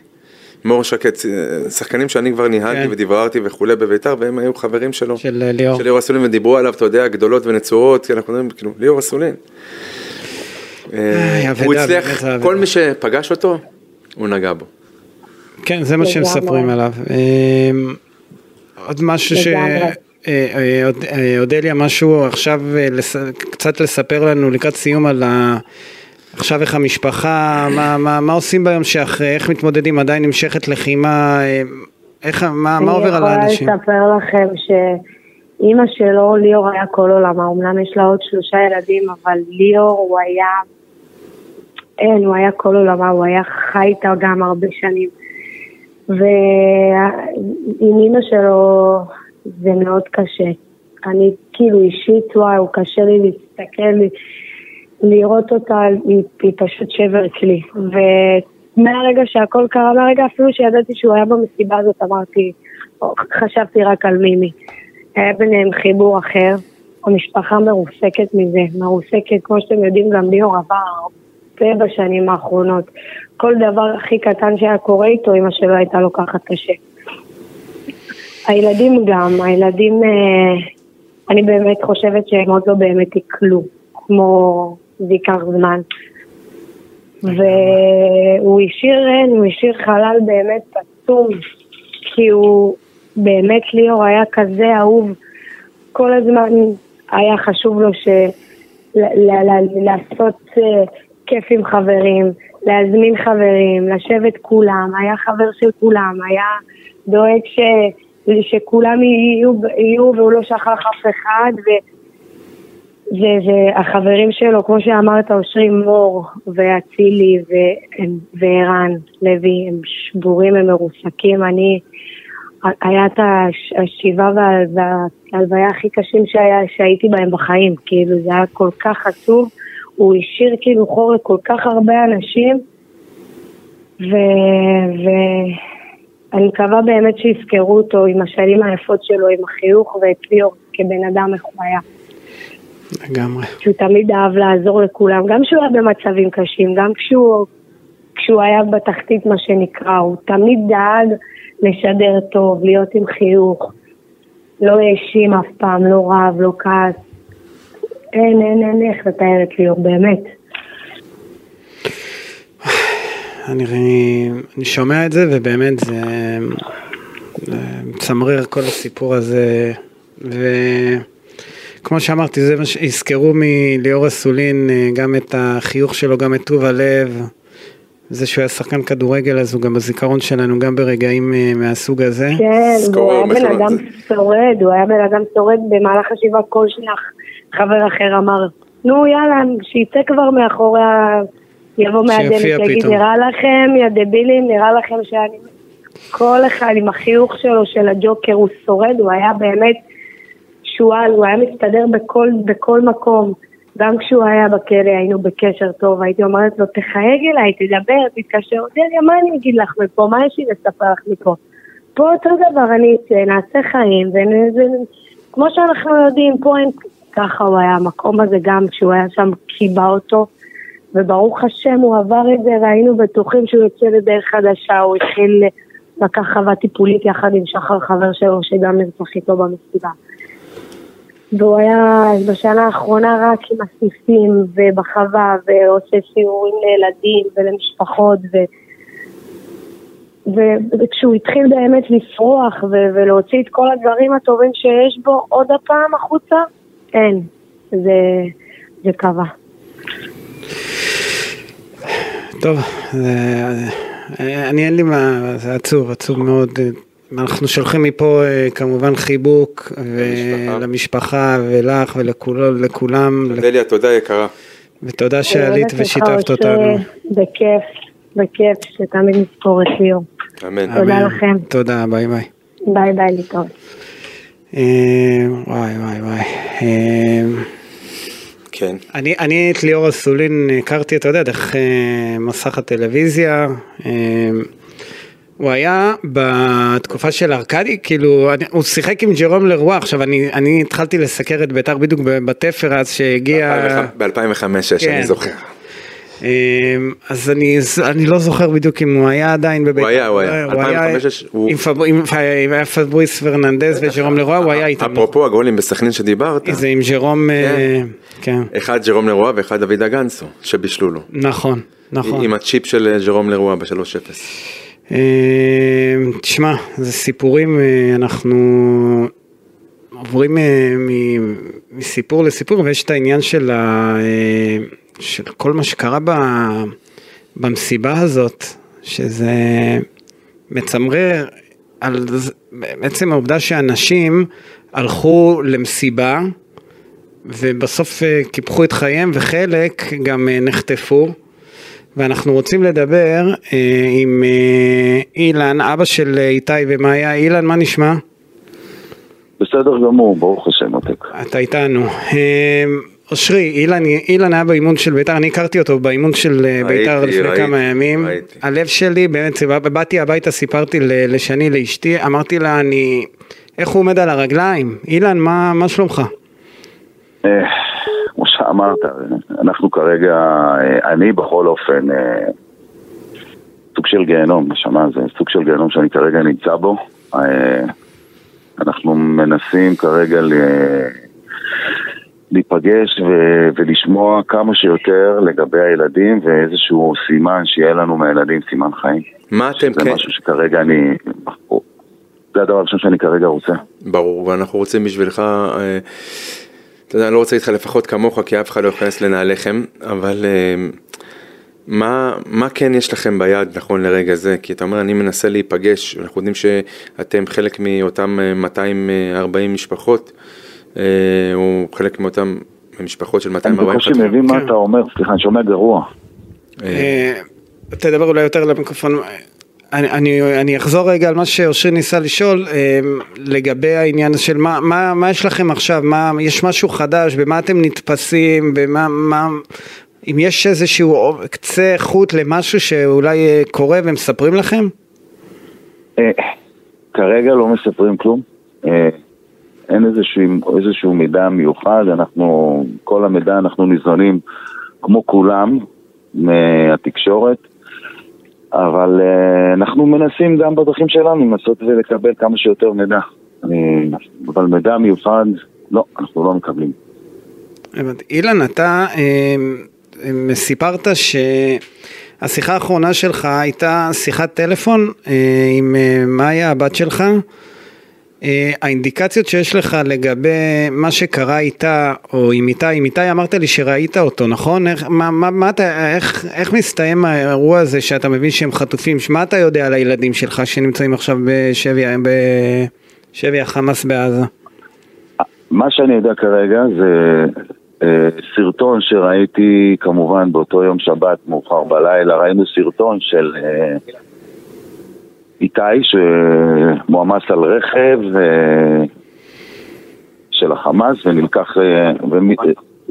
Speaker 1: מור שקט, שחקנים שאני כבר ניהלתי כן. ודיבררתי וכולי בביתר, והם היו חברים שלו.
Speaker 2: של אה, ליאור.
Speaker 1: של ליאור אסולין, ודיברו עליו, אתה יודע, גדולות ונצורות, כי אנחנו מדברים, כאילו, ליאור אסולין. אה, הוא הצליח, כל מי שפגש אותו, הוא נגע בו.
Speaker 2: כן, זה מה שמספרים עליו. אה, עוד משהו ש... אודליה, משהו עכשיו קצת לספר לנו לקראת סיום על ה... עכשיו איך המשפחה, מה, מה, מה עושים ביום שאחרי, איך מתמודדים, עדיין נמשכת לחימה, אה, איך, מה, מה עובר על האנשים?
Speaker 4: אני יכולה לספר לכם שאימא שלו, ליאור היה כל עולמה, אמנם יש לה עוד שלושה ילדים, אבל ליאור הוא היה, אין, הוא היה כל עולמה, הוא היה חי איתה גם הרבה שנים. ועם אימא שלו זה מאוד קשה. אני כאילו אישית, וואו, קשה לי להסתכל, לראות אותה, היא, פשוט שבר אצלי. ומהרגע שהכל קרה, מהרגע אפילו שידעתי שהוא היה במסיבה הזאת, אמרתי, חשבתי רק על מימי. היה ביניהם חיבור אחר, המשפחה מרוסקת מזה, מרוסקת, כמו שאתם יודעים, גם ליאור עבר הרבה בשנים האחרונות. כל דבר הכי קטן שהיה קורה איתו, אמא שלו הייתה לוקחת קשה. הילדים גם, הילדים, אה, אני באמת חושבת שהם עוד לא באמת יקלו, כמו זה ייקח זמן. והוא השאיר, הוא השאיר חלל באמת עצום, כי הוא באמת ליאור היה כזה אהוב, כל הזמן היה חשוב לו ש... לעשות אה, כיף עם חברים, להזמין חברים, לשבת כולם, היה חבר של כולם, היה דואג ש... שכולם יהיו, יהיו והוא לא שכח אף אחד, ו... והחברים שלו, כמו שאמרת, אושרי מור ואצילי וערן לוי, הם שבורים, הם מרוסקים. אני, היה את השבעה וההלוויה הכי קשים שהיה, שהייתי בהם בחיים, כאילו זה היה כל כך עצוב, הוא השאיר כאילו חור לכל כך הרבה אנשים, ואני מקווה באמת שיזכרו אותו עם השנים היפות שלו, עם החיוך ואת ליאור כבן אדם איך הוא היה.
Speaker 2: לגמרי.
Speaker 4: שהוא תמיד אהב לעזור לכולם, גם כשהוא היה במצבים קשים, גם כשהוא, כשהוא היה בתחתית מה שנקרא, הוא תמיד דאג לשדר טוב, להיות עם חיוך, לא האשים אף פעם, לא רב, לא כעס. אין, אין, אין איך לתאר את ליאור, באמת.
Speaker 2: אני, אני שומע את זה ובאמת זה, מצמרר כל הסיפור הזה וכמו שאמרתי זה מה שיזכרו מליאור אסולין גם את החיוך שלו גם את טוב הלב. זה שהוא היה שחקן כדורגל אז הוא גם בזיכרון שלנו גם ברגעים אה, מהסוג הזה.
Speaker 4: כן, הוא היה בן אדם שורד, הוא היה בן אדם שורד במהלך השבעה כל שנייה חבר אחר אמר, נו יאללה, שיצא כבר מאחורי ה... יבוא מהדלת, יגיד, נראה לכם, יא דבילים, נראה לכם שאני... כל אחד עם החיוך שלו של הג'וקר, הוא שורד, הוא היה באמת שועל, הוא היה מסתדר בכל, בכל מקום. גם כשהוא היה בכלא היינו בקשר טוב, הייתי אומרת לו, תחייג אליי, תדבר, תתקשר, אודליה, מה אני אגיד לך מפה? מה יש לי לספר לך מפה? פה אותו דבר, אני נעשה חיים, וכמו שאנחנו יודעים, פה אין... ככה הוא היה, המקום הזה גם כשהוא היה שם קיבע אותו, וברוך השם הוא עבר את זה, והיינו בטוחים שהוא יוצא לדרך חדשה, הוא התחיל לקח חווה טיפולית יחד עם שחר חבר שלו, שגם נרצח איתו במסיבה. והוא היה בשנה האחרונה רק עם הסניפים ובחווה ועושה סיורים לילדים ולמשפחות ו... וכשהוא התחיל באמת לפרוח ו- ולהוציא את כל הדברים הטובים שיש בו עוד הפעם החוצה, אין, זה, זה קבע.
Speaker 2: טוב, אני אין לי מה, זה עצוב, עצוב מאוד אנחנו שולחים מפה אה, כמובן חיבוק למשפחה ולך ולכולם.
Speaker 1: אודליה, תודה יקרה.
Speaker 2: ותודה שעלית ושיתפת אותנו.
Speaker 4: בכיף, בכיף, שתמיד נזכור את ליאור.
Speaker 1: אמן.
Speaker 4: תודה לכם.
Speaker 2: תודה, ביי ביי.
Speaker 4: ביי ביי, להתראות.
Speaker 2: אה, וואי וואי וואי. אה,
Speaker 1: כן.
Speaker 2: אני, אני את ליאור אסולין הכרתי, אתה יודע, דרך מסך הטלוויזיה. הוא היה בתקופה של ארכדי, כאילו, אני, הוא שיחק עם ג'רום לרוע, עכשיו אני, אני התחלתי לסקר את בית"ר בדיוק בתפר אז שהגיע...
Speaker 1: ב-2005-2006, כן. אני זוכר.
Speaker 2: אמ, אז אני, אני לא זוכר בדיוק אם הוא היה עדיין בבית"ר.
Speaker 1: הוא היה, הוא היה. 2005
Speaker 2: הוא... עם, פב, עם, עם פבריס פרננדז וג'רום לרוע, הוא היה איתם.
Speaker 1: אפרופו הגולים בסכנין שדיברת.
Speaker 2: זה עם ג'רום, כן. כן.
Speaker 1: אחד ג'רום לרוע ואחד דוד אגנסו, שבישלו לו.
Speaker 2: נכון, נכון.
Speaker 1: עם הצ'יפ של ג'רום לרוע ב-3-0.
Speaker 2: אה, תשמע, זה סיפורים, אה, אנחנו עוברים אה, מסיפור לסיפור ויש את העניין של, ה, של כל מה שקרה במסיבה הזאת, שזה מצמרר על בעצם העובדה שאנשים הלכו למסיבה ובסוף קיפחו את חייהם וחלק גם נחטפו. ואנחנו רוצים לדבר אה, עם אה, אילן, אבא של איתי ומאיה. אילן, מה נשמע?
Speaker 5: בסדר גמור, ברוך השם, עותק.
Speaker 2: אתה איתנו. אה, אושרי, אילן, אילן היה באימון של בית"ר, אני הכרתי אותו באימון של אה, בית"ר לפני ראיתי, כמה ימים. ראיתי. הלב שלי, באמת, באתי הביתה, סיפרתי לשני, לאשתי, אמרתי לה, אני... איך הוא עומד על הרגליים? אילן, מה, מה שלומך?
Speaker 5: אה, כמו שאמרת, אנחנו כרגע, אה, אני בכל אופן אה, סוג של גיהנום, נשמה, זה סוג של גיהנום שאני כרגע נמצא בו. אה, אנחנו מנסים כרגע ל... להיפגש ו- ולשמוע כמה שיותר לגבי הילדים ואיזשהו סימן שיהיה לנו מהילדים, סימן חיים.
Speaker 1: מה אתם
Speaker 5: כן? זה משהו שכרגע אני... זה הדבר הראשון שאני כרגע רוצה.
Speaker 1: ברור, ואנחנו רוצים בשבילך... אה... אתה יודע, אני לא רוצה איתך לפחות כמוך, כי אף אחד לא יכנס לנעליכם, אבל uh, מה, מה כן יש לכם ביד נכון לרגע זה? כי אתה אומר, אני מנסה להיפגש, אנחנו יודעים שאתם חלק מאותם 240 משפחות, uh, או חלק מאותם ממשפחות של 240
Speaker 5: חטופים. אני בקושי מבין מה כן. אתה אומר, סליחה, אני שומע גרוע.
Speaker 2: תדבר אולי יותר למיקרופון. אני, אני, אני אחזור רגע על מה שאושרי ניסה לשאול לגבי העניין של מה, מה, מה יש לכם עכשיו, מה, יש משהו חדש, במה אתם נתפסים, במה, מה, אם יש איזשהו קצה חוט למשהו שאולי קורה ומספרים לכם?
Speaker 5: כרגע לא מספרים כלום. אין איזשהו, איזשהו מידע מיוחד, אנחנו, כל המידע אנחנו ניזונים כמו כולם מהתקשורת, אבל uh, אנחנו מנסים גם בדרכים שלנו לנסות ולקבל כמה שיותר מידע. אבל מידע מיוחד, לא, אנחנו לא מקבלים.
Speaker 2: אילן, אתה אה, אה, סיפרת שהשיחה האחרונה שלך הייתה שיחת טלפון אה, עם אה, מאיה, הבת שלך. אה, האינדיקציות שיש לך לגבי מה שקרה איתה, או עם איתי, עם איתי אמרת לי שראית אותו, נכון? איך, מה, מה, מה אתה, איך, איך מסתיים האירוע הזה שאתה מבין שהם חטופים? מה אתה יודע על הילדים שלך שנמצאים עכשיו בשבי, בשבי החמאס בעזה?
Speaker 5: מה שאני יודע כרגע זה אה, סרטון שראיתי כמובן באותו יום שבת מאוחר בלילה, ראינו סרטון של... אה, איתי שמועמס על רכב אה, של החמאס ונלקח, אה,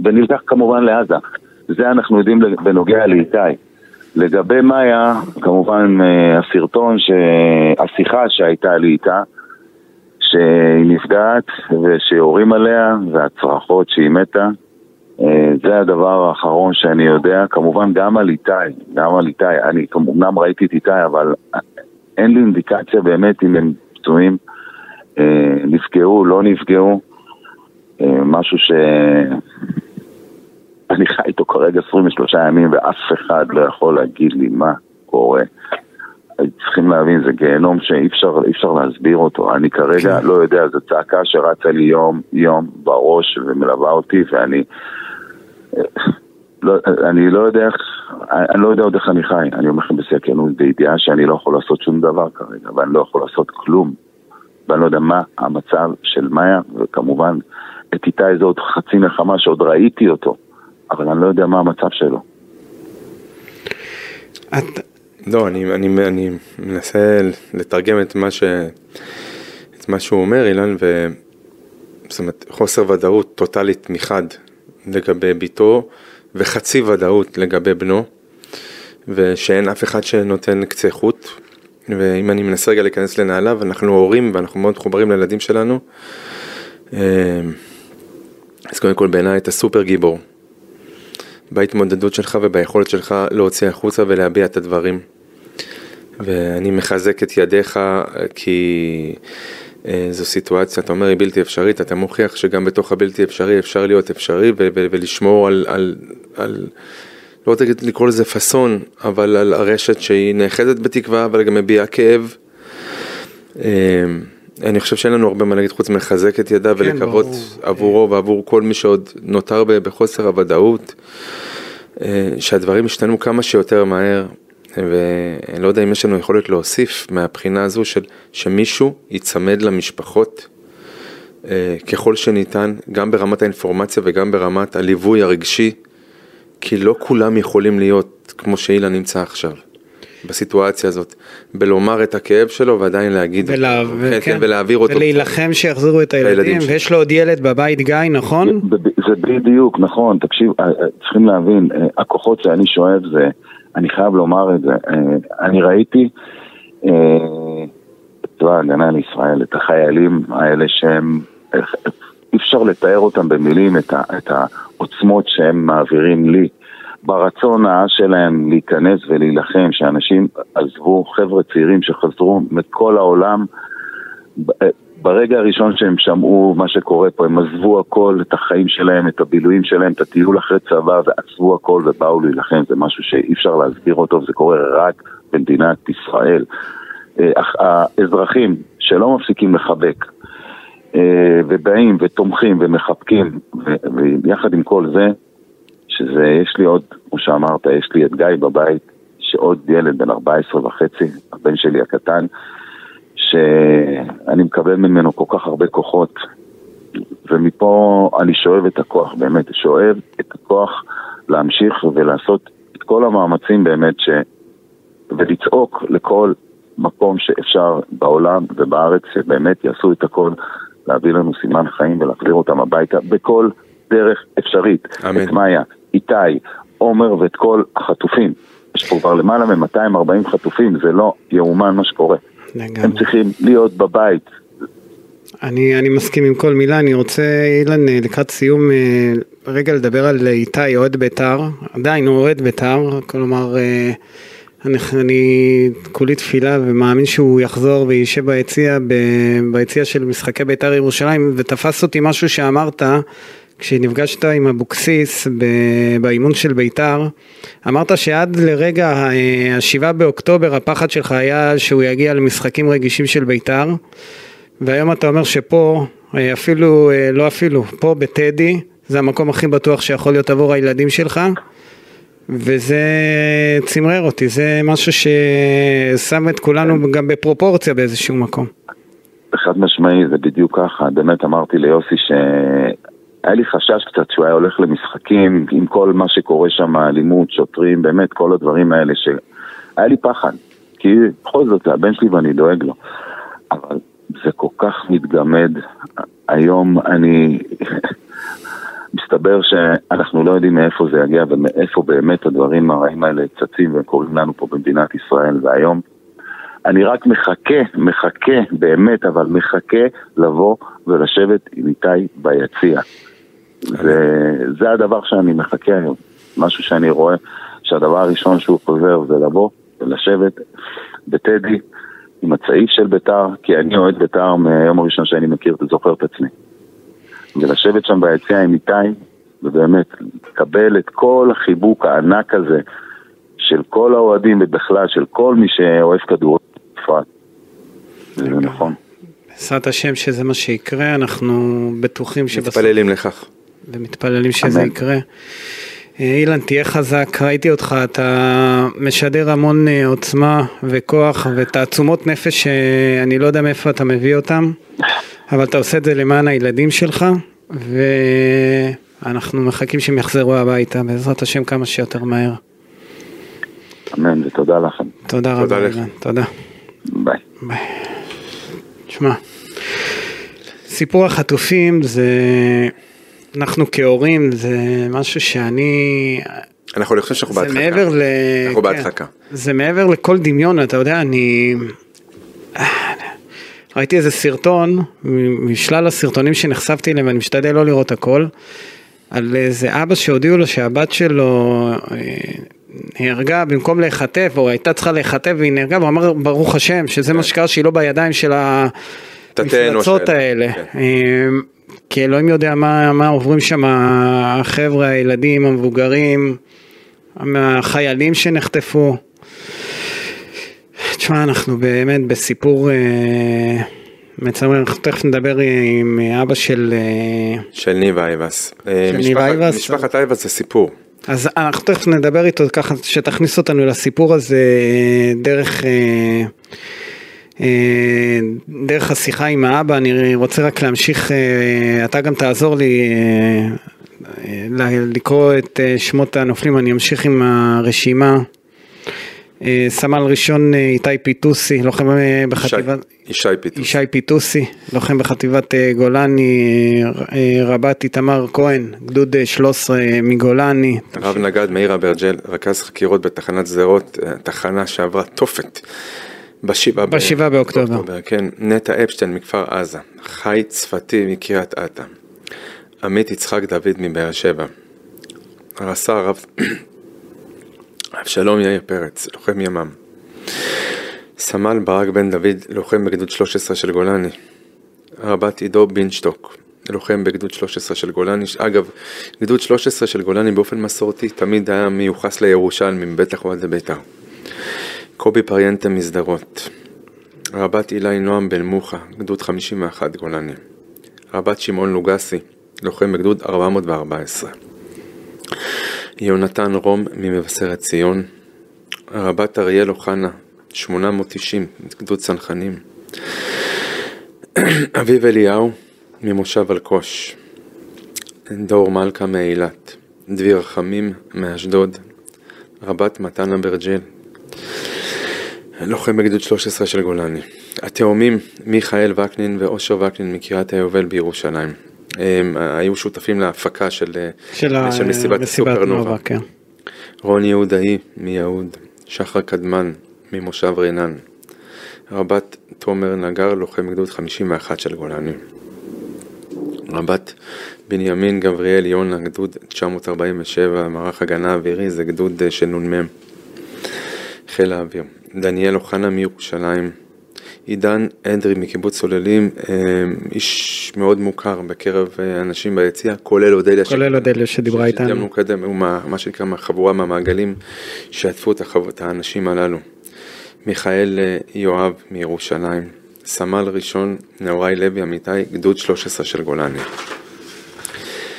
Speaker 5: ונלקח כמובן לעזה. זה אנחנו יודעים בנוגע לאיתי. לגבי מאיה, כמובן אה, הסרטון, השיחה שהייתה לי איתה, שהיא נפגעת ושיורים עליה והצרחות שהיא מתה, זה הדבר האחרון שאני יודע, כמובן גם על איתי, גם על איתי, אני אמנם ראיתי את איתי, אבל אין לי אינדיקציה באמת אם הם פצועים, אה, נפגעו, לא נפגעו, אה, משהו ש... אני חי איתו כרגע 23 ימים ואף אחד לא יכול להגיד לי מה קורה. צריכים להבין, זה גיהנום שאי אפשר, אפשר להסביר אותו. אני כרגע כן. לא יודע, זו צעקה שרצה לי יום יום בראש ומלווה אותי ואני... לא, אני לא יודע איך, אני לא יודע עוד איך אני חי, אני אומר לכם הכנות, בידיעה שאני לא יכול לעשות שום דבר כרגע, ואני לא יכול לעשות כלום, ואני לא יודע מה המצב של מאיה, וכמובן את איתי זה עוד חצי נחמה שעוד ראיתי אותו, אבל אני לא יודע מה המצב שלו.
Speaker 1: את... לא, אני, אני, אני מנסה לתרגם את מה, ש... את מה שהוא אומר, אילן, ו... זאת אומרת, חוסר ודאות טוטאלית מחד לגבי ביתו. וחצי ודאות לגבי בנו, ושאין אף אחד שנותן קצה חוט, ואם אני מנסה רגע להיכנס לנעליו, אנחנו הורים ואנחנו מאוד מחוברים לילדים שלנו, אה, אז קודם כל בעיניי אתה סופר גיבור. בהתמודדות שלך וביכולת שלך להוציא החוצה ולהביע את הדברים. ואני מחזק את ידיך כי זו סיטואציה, אתה אומר היא בלתי אפשרית, אתה מוכיח שגם בתוך הבלתי אפשרי אפשר להיות אפשרי ולשמור על, על, על, לא רוצה לקרוא לזה פאסון, אבל על הרשת שהיא נאחזת בתקווה אבל גם מביעה כאב. אה, אני חושב שאין לנו הרבה מה להגיד חוץ מלחזק את ידיו כן, ולקוות עבורו ועבור כל מי שעוד נותר בחוסר הוודאות, אה, שהדברים ישתנו כמה שיותר מהר. ואני לא יודע אם יש לנו יכולת להוסיף מהבחינה הזו של שמישהו ייצמד למשפחות אה, ככל שניתן, גם ברמת האינפורמציה וגם ברמת הליווי הרגשי, כי לא כולם יכולים להיות כמו שאילן נמצא עכשיו. בסיטואציה הזאת, בלומר את הכאב שלו ועדיין להגיד,
Speaker 2: ולה...
Speaker 1: אותו, כן, כן, ולהעביר אותו,
Speaker 2: ולהילחם שיחזירו את הילדים, ויש לו עוד ילד בבית גיא, נכון?
Speaker 5: זה בדיוק, נכון, תקשיב, אה, אה, צריכים להבין, הכוחות שאני שואב זה אני חייב לומר את זה. אה, אני ראיתי את אה, צבא ההגנה לישראל, את החיילים האלה שהם, אי אפשר לתאר אותם במילים, את, ה, את העוצמות שהם מעבירים לי. ברצון העז שלהם להיכנס ולהילחם, שאנשים עזבו, חבר'ה צעירים שחזרו מכל העולם, ברגע הראשון שהם שמעו מה שקורה פה, הם עזבו הכל, את החיים שלהם, את הבילויים שלהם, את הטיול אחרי צבא, ועצבו הכל ובאו להילחם, זה משהו שאי אפשר להסביר אותו, וזה קורה רק במדינת ישראל. אה, האזרחים שלא מפסיקים לחבק, אה, ובאים ותומכים ומחבקים, ויחד עם כל זה, שזה, יש לי עוד, כמו שאמרת, יש לי את גיא בבית, שעוד ילד בן 14 וחצי, הבן שלי הקטן, שאני מקבל ממנו כל כך הרבה כוחות, ומפה אני שואב את הכוח, באמת, שואב את הכוח להמשיך ולעשות את כל המאמצים באמת ש... ולצעוק לכל מקום שאפשר בעולם ובארץ, שבאמת יעשו את הכל להביא לנו סימן חיים ולהחזיר אותם הביתה בכל דרך אפשרית.
Speaker 1: אמן.
Speaker 5: את מאיה, איתי, עומר ואת כל החטופים. יש פה כבר למעלה מ-240 חטופים, זה לא יאומן מה שקורה.
Speaker 2: לגמרי.
Speaker 5: הם צריכים להיות בבית.
Speaker 2: אני, אני מסכים עם כל מילה, אני רוצה, אילן, אה, לקראת סיום, אה, רגע לדבר על איתי, אוהד בית"ר, עדיין הוא אוהד בית"ר, כלומר, אה, אני, אני כולי תפילה ומאמין שהוא יחזור וישב ביציע, ביציע של משחקי בית"ר ירושלים, ותפס אותי משהו שאמרת, כשנפגשת עם אבוקסיס באימון של בית"ר, אמרת שעד לרגע אה, השבעה באוקטובר הפחד שלך היה שהוא יגיע למשחקים רגישים של בית"ר. והיום אתה אומר שפה, אה, אפילו, אה, לא אפילו, פה בטדי, זה המקום הכי בטוח שיכול להיות עבור הילדים שלך, וזה צמרר אותי, זה משהו ששם את כולנו גם בפרופורציה באיזשהו מקום.
Speaker 5: חד משמעי, זה בדיוק ככה. באמת אמרתי ליוסי שהיה לי חשש קצת שהוא היה הולך למשחקים עם כל מה שקורה שם, אלימות, שוטרים, באמת כל הדברים האלה שהיה לי פחד. כי בכל זאת זה הבן שלי ואני דואג לו. אבל זה כל כך מתגמד. היום אני... מסתבר שאנחנו לא יודעים מאיפה זה יגיע ומאיפה באמת הדברים הרעים האלה צצים וקורים לנו פה במדינת ישראל, והיום אני רק מחכה, מחכה, באמת, אבל מחכה לבוא ולשבת עם איתי ביציע. זה, זה הדבר שאני מחכה היום. משהו שאני רואה שהדבר הראשון שהוא חוזר זה לבוא ולשבת בטדי עם הצעיף של ביתר, כי אני אוהד ביתר מהיום הראשון שאני מכיר, אתה זוכר את עצמי. ולשבת שם ביציע עם איתי, ובאמת, לקבל את כל החיבוק הענק הזה של כל האוהדים ובכלל, של כל מי שאוהב כדור בפרט. זה נכון.
Speaker 2: בעזרת השם שזה מה שיקרה, אנחנו בטוחים שבסוף...
Speaker 1: מתפללים לכך.
Speaker 2: ומתפללים שזה
Speaker 5: אמן.
Speaker 2: יקרה. אה, אילן, תהיה חזק, ראיתי אותך, אתה משדר המון אה, עוצמה וכוח ותעצומות נפש שאני לא יודע מאיפה אתה מביא אותם, אבל אתה עושה את זה למען הילדים שלך, ואנחנו מחכים שהם יחזרו הביתה, בעזרת השם כמה שיותר מהר.
Speaker 5: אמן, ותודה לכם.
Speaker 2: תודה
Speaker 1: תודה
Speaker 2: רבה,
Speaker 1: לך.
Speaker 2: אילן, תודה.
Speaker 5: ביי.
Speaker 2: ביי. תשמע, סיפור החטופים זה, אנחנו כהורים זה משהו שאני,
Speaker 1: אנחנו, אני חושב שאנחנו
Speaker 2: זה
Speaker 1: בהדחקה.
Speaker 2: מעבר ל...
Speaker 1: אנחנו
Speaker 2: כן.
Speaker 1: בהדחקה.
Speaker 2: זה מעבר לכל דמיון, אתה יודע, אני... ראיתי איזה סרטון, משלל הסרטונים שנחשפתי אליהם, ואני משתדל לא לראות הכל, על איזה אבא שהודיעו לו שהבת שלו אה, נהרגה במקום להיחטף, או הייתה צריכה להיחטף והיא נהרגה, והוא אמר ברוך השם, שזה מה שקרה שהיא לא בידיים של המפלצות האלה.
Speaker 1: כן.
Speaker 2: כי אלוהים יודע מה, מה עוברים שם החבר'ה, הילדים, המבוגרים, החיילים שנחטפו. תשמע, אנחנו באמת בסיפור אה, מצמרר, אנחנו תכף נדבר עם אבא של... אה,
Speaker 1: של ניב אייבס. אה,
Speaker 2: של ניב אייבס?
Speaker 1: משפחת אייבס זה סיפור.
Speaker 2: אז אנחנו תכף נדבר איתו ככה שתכניס אותנו לסיפור הזה אה, דרך, אה, דרך השיחה עם האבא, אני רוצה רק להמשיך, אה, אתה גם תעזור לי אה, אה, לקרוא את אה, שמות הנופלים, אני אמשיך עם הרשימה. אה, סמל ראשון אה, איתי פיטוסי, לוחם אה, בחטיבת...
Speaker 1: ישי פיטוס.
Speaker 2: ישי פיטוסי, לוחם בחטיבת אה, גולני, אה, אה, רבת איתמר כהן, גדוד אה, 13 מגולני.
Speaker 1: רב נגד מאיר אברג'ל, רכז חקירות בתחנת שדרות, אה, תחנה שעברה תופת. בשבעה ב-
Speaker 2: בשבעה באוקטובר.
Speaker 1: כן, נטע אפשטיין מכפר עזה, חי צפתי מקריית אתא, עמית יצחק דוד מבאר שבע, רס"ר רב אבשלום יאיר פרץ, לוחם ימ"מ, סמל ברק בן דוד, לוחם בגדוד 13 של גולני, רבת עידו בינשטוק, לוחם בגדוד 13 של גולני, אגב, גדוד 13 של גולני באופן מסורתי תמיד היה מיוחס לירושלמים, בטח אוהד לבית"ר. קובי פריאנטה משדרות, רבת אילי נועם בן מוחה, גדוד 51 גולני, רבת שמעון לוגסי, לוחם בגדוד 414, יונתן רום ממבשרת ציון, רבת אריאל אוחנה, 890, גדוד צנחנים, אביב אליהו, ממושב אלקוש, דור מלכה מאילת, דביר רחמים מאשדוד, רבת מתן אברג'יל, לוחם בגדוד 13 של גולני. התאומים מיכאל וקנין ואושר וקנין מקריית היובל בירושלים. הם היו שותפים להפקה של,
Speaker 2: של,
Speaker 1: של מסיבת הסופרנובה. כן. רוני יהודאי מיהוד, שחר קדמן ממושב רנן, רבת תומר נגר, לוחם גדוד 51 של גולני. רבת בנימין גבריאל יונה, גדוד 947, מערך הגנה אווירי, זה גדוד של נ"מ, חיל האוויר. דניאל אוחנה מירושלים, עידן אדרי מקיבוץ סוללים, אה, איש מאוד מוכר בקרב אה, אנשים ביציע, כולל אודליה.
Speaker 2: כולל אודליה שדיברה איתנו.
Speaker 1: קודם, הוא מה, מה שנקרא חבורה מהמעגלים שעטפו את האנשים הללו. מיכאל אה, יואב מירושלים, סמל ראשון נאורי לוי אמיתי, גדוד 13 של גולני.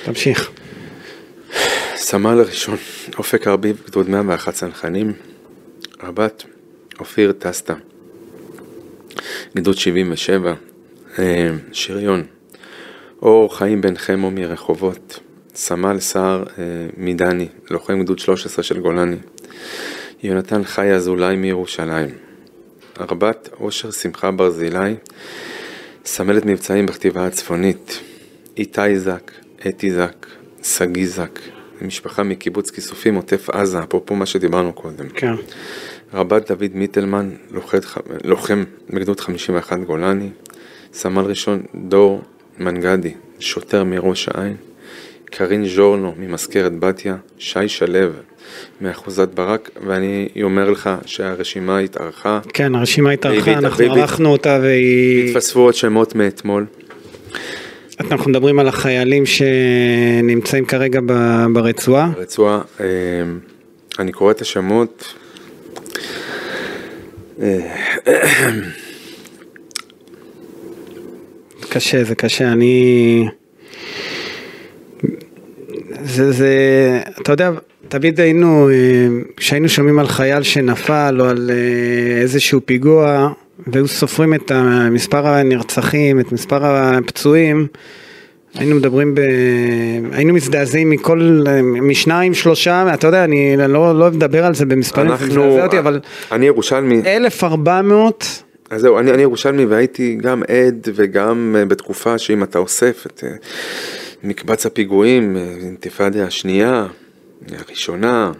Speaker 2: תמשיך.
Speaker 1: סמל ראשון אופק ארביב, גדוד 101 צנחנים, רבת אופיר טסטה, גדוד 77, אה, שריון, אור חיים בן חמו מרחובות, סמל סער אה, מדני, לוחם גדוד 13 של גולני, יונתן חי אזולאי מירושלים, רבת אושר שמחה ברזילי, סמלת מבצעים בכתיבה הצפונית, איתי זק, אתי זק, שגיא זק, משפחה מקיבוץ כיסופים עוטף עזה, אפרופו מה שדיברנו קודם.
Speaker 2: כן.
Speaker 1: רבת דוד מיטלמן, לוחם בגדוד 51 גולני, סמל ראשון דור מנגדי, שוטר מראש העין, קרין ז'ורנו ממזכרת בתיה, שי שלו מאחוזת ברק, ואני אומר לך שהרשימה התארכה.
Speaker 2: כן, הרשימה התארכה, אנחנו ערכנו אותה והיא...
Speaker 1: התווספו עוד שמות מאתמול.
Speaker 2: אנחנו מדברים על החיילים שנמצאים כרגע ברצועה.
Speaker 1: ברצועה, אה, אני קורא את השמות.
Speaker 2: קשה, זה קשה, אני... זה, זה, אתה יודע, תמיד היינו, אה, כשהיינו שומעים על חייל שנפל או על אה, איזשהו פיגוע, והיו סופרים את מספר הנרצחים, את מספר הפצועים, היינו מדברים ב... היינו מזדעזעים מכל, משניים, שלושה, אתה יודע, אני לא, לא מדבר על זה במספרים,
Speaker 1: אנחנו, זה מזעזע אותי,
Speaker 2: אבל...
Speaker 1: אני ירושלמי.
Speaker 2: 1400...
Speaker 1: אז זהו, אני, אני ירושלמי והייתי גם עד וגם אה, בתקופה שאם אתה אוסף את אה, מקבץ הפיגועים, אה, אינתיפאדה השנייה, הראשונה,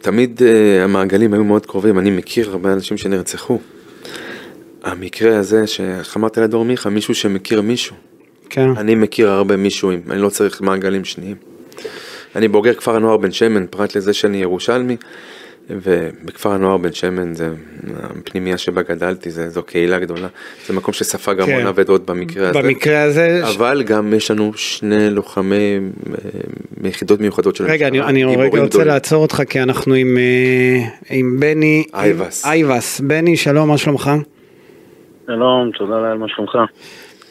Speaker 1: תמיד המעגלים היו מאוד קרובים, אני מכיר הרבה אנשים שנרצחו. המקרה הזה שאיך אמרת לדור מיכה, מישהו שמכיר מישהו.
Speaker 2: כן.
Speaker 1: אני מכיר הרבה מישהוים, אני לא צריך מעגלים שניים. אני בוגר כפר הנוער בן שמן, פרט לזה שאני ירושלמי, ובכפר הנוער בן שמן זה הפנימייה שבה גדלתי, זה, זו קהילה גדולה, זה מקום שספג כן. המון אבדות במקרה הזה.
Speaker 2: במקרה הזה.
Speaker 1: אבל ש... גם יש לנו שני לוחמי מיחידות אה, מיוחדות של
Speaker 2: רגע, אני, אני רגע רוצה גדול. לעצור אותך כי אנחנו עם, אה, עם בני
Speaker 1: אייבס.
Speaker 2: אייבס. בני, שלום, מה שלומך?
Speaker 6: שלום, תודה לאל, מה שלומך?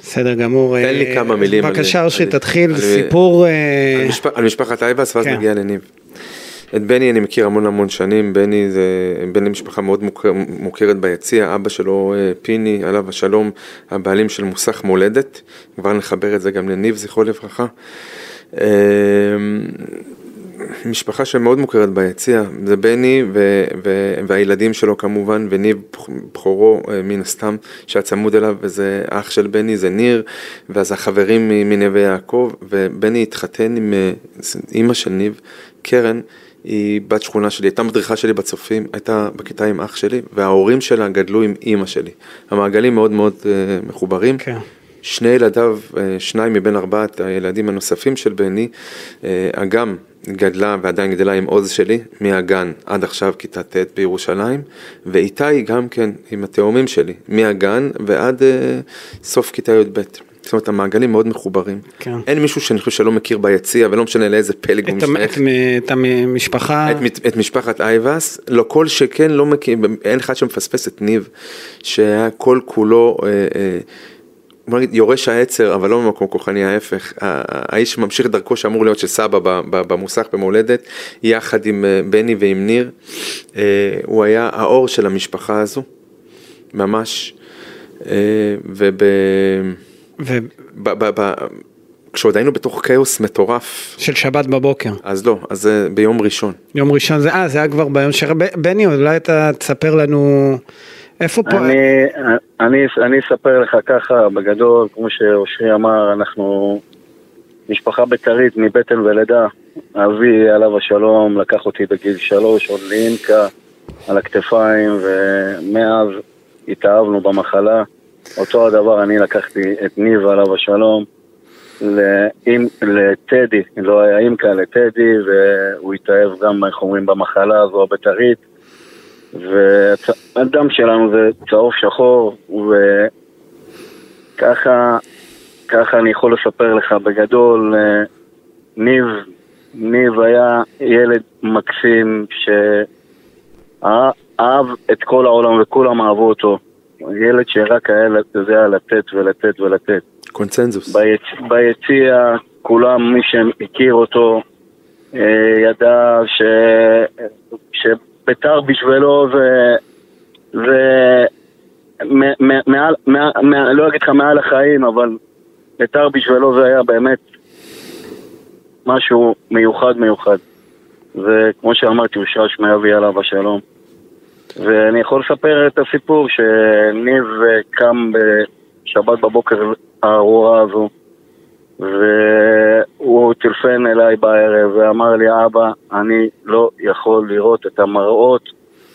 Speaker 2: בסדר גמור.
Speaker 1: תן לי כמה מילים.
Speaker 2: בבקשה, אושרי, תתחיל סיפור...
Speaker 1: אה, על משפחת אייבס, ואז כן. נגיע לניב. את בני אני מכיר המון המון שנים, בני זה בן למשפחה מאוד מוכר, מוכרת ביציע, אבא שלו אה, פיני, עליו השלום, הבעלים של מוסך מולדת, כבר נחבר את זה גם לניב, זכרו לברכה. אה, משפחה שמאוד מוכרת ביציע, זה בני ו- ו- והילדים שלו כמובן, וניב בכורו אה, מן הסתם, שהיה צמוד אליו, וזה אח של בני, זה ניר, ואז החברים מנווה יעקב, ובני התחתן עם אה, אימא של ניב, קרן, היא בת שכונה שלי, הייתה מדריכה שלי בצופים, הייתה בכיתה עם אח שלי, וההורים שלה גדלו עם אימא שלי. המעגלים מאוד מאוד uh, מחוברים.
Speaker 2: כן.
Speaker 1: שני ילדיו, שניים מבין ארבעת הילדים הנוספים של בני, אגם גדלה ועדיין גדלה עם עוז שלי, מהגן עד עכשיו כיתה ט' בירושלים, ואיתי גם כן עם התאומים שלי, מהגן ועד אה, סוף כיתה י"ב. זאת אומרת, המעגלים מאוד מחוברים.
Speaker 2: כן.
Speaker 1: אין מישהו שאני חושב שלא מכיר ביציע, ולא משנה לאיזה פלג הוא
Speaker 2: משתייך. את המשפחה?
Speaker 1: את, את משפחת אייבס, לא כל שכן לא מכיר, אין אחד שמפספס את ניב, שהיה כל כולו... אה, אה, יורש העצר, אבל לא ממקום כוחני, ההפך. האיש ממשיך דרכו שאמור להיות של סבא במוסך במולדת, יחד עם אה, בני ועם ניר. אה, הוא היה האור של המשפחה הזו, ממש. וב... ו... ב, ב, ב, כשעוד היינו בתוך כאוס מטורף.
Speaker 2: של שבת בבוקר.
Speaker 1: אז לא, אז זה ביום ראשון.
Speaker 2: יום ראשון זה, אה, זה היה כבר ביום ש... בני, אולי אתה תספר לנו איפה פה...
Speaker 6: אני, אני, אני אספר לך ככה, בגדול, כמו שאושרי אמר, אנחנו משפחה בית"רית מבטן ולידה. אבי, עליו השלום, לקח אותי בגיל שלוש, עוד לאינקה, על הכתפיים, ומאז התאהבנו במחלה. אותו הדבר, אני לקחתי את ניב, עליו השלום. לטדי, לא היה אימקה, לטדי, והוא התאהב גם, איך אומרים, במחלה הזו הבית"רית. והדם שלנו זה צהוב שחור, וככה ככה אני יכול לספר לך בגדול, אה, ניב, ניב היה ילד מקסים שאהב את כל העולם וכולם אהבו אותו. ילד שרק היה יודע לתת ולתת ולתת.
Speaker 1: קונצנזוס.
Speaker 6: ביצ... ביציע, כולם, מי שהכיר אותו, אה, ידע ש... שביתר בשבילו זה... זה... מעל, לא אגיד לך מעל החיים, אבל ביתר בשבילו זה היה באמת משהו מיוחד מיוחד. וכמו שאמרתי, הוא שש מאבי עליו השלום. ואני יכול לספר את הסיפור שניב קם בשבת בבוקר הארורה הזו, והוא טלפן אליי בערב ואמר לי, אבא, אני לא יכול לראות את המראות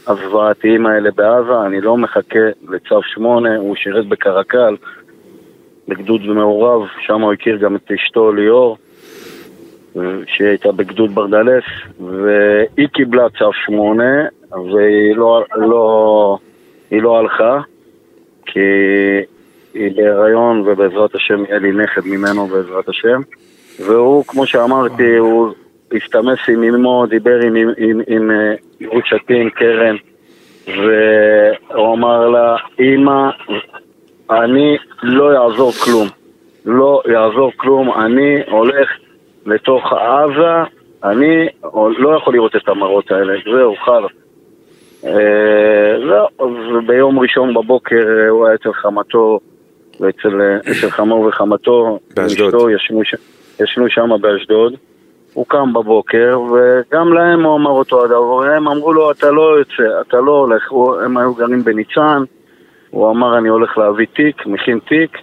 Speaker 6: הזוועתיים האלה בעזה, אני לא מחכה לצו שמונה, הוא שירת בקרקל, בגדוד מעורב, שם הוא הכיר גם את אשתו ליאור, שהייתה בגדוד ברדלס, והיא קיבלה צו שמונה, והיא לא, לא, לא הלכה, כי היא בהיריון ובעזרת השם יהיה לי נכד ממנו בעזרת השם. והוא, כמו שאמרתי, הוא הסתמס עם אמו, דיבר עם, עם, עם, עם עם קרן, והוא אמר לה, אמא, אני לא יעזור כלום. לא יעזור כלום, אני הולך לתוך עזה, אני לא יכול לראות את המראות האלה, זהו, חלאס. אה, זהו, וביום ראשון בבוקר אה, הוא היה אצל חמתו, ואצל אה, חמו וחמתו,
Speaker 1: באשדוד.
Speaker 6: ישנו, ישנו שם באשדוד. הוא קם בבוקר, וגם להם הוא אמר אותו הדבר, הם אמרו לו, אתה לא יוצא, אתה לא הולך, הם היו גרים בניצן, הוא אמר, אני הולך להביא תיק, מכין תיק,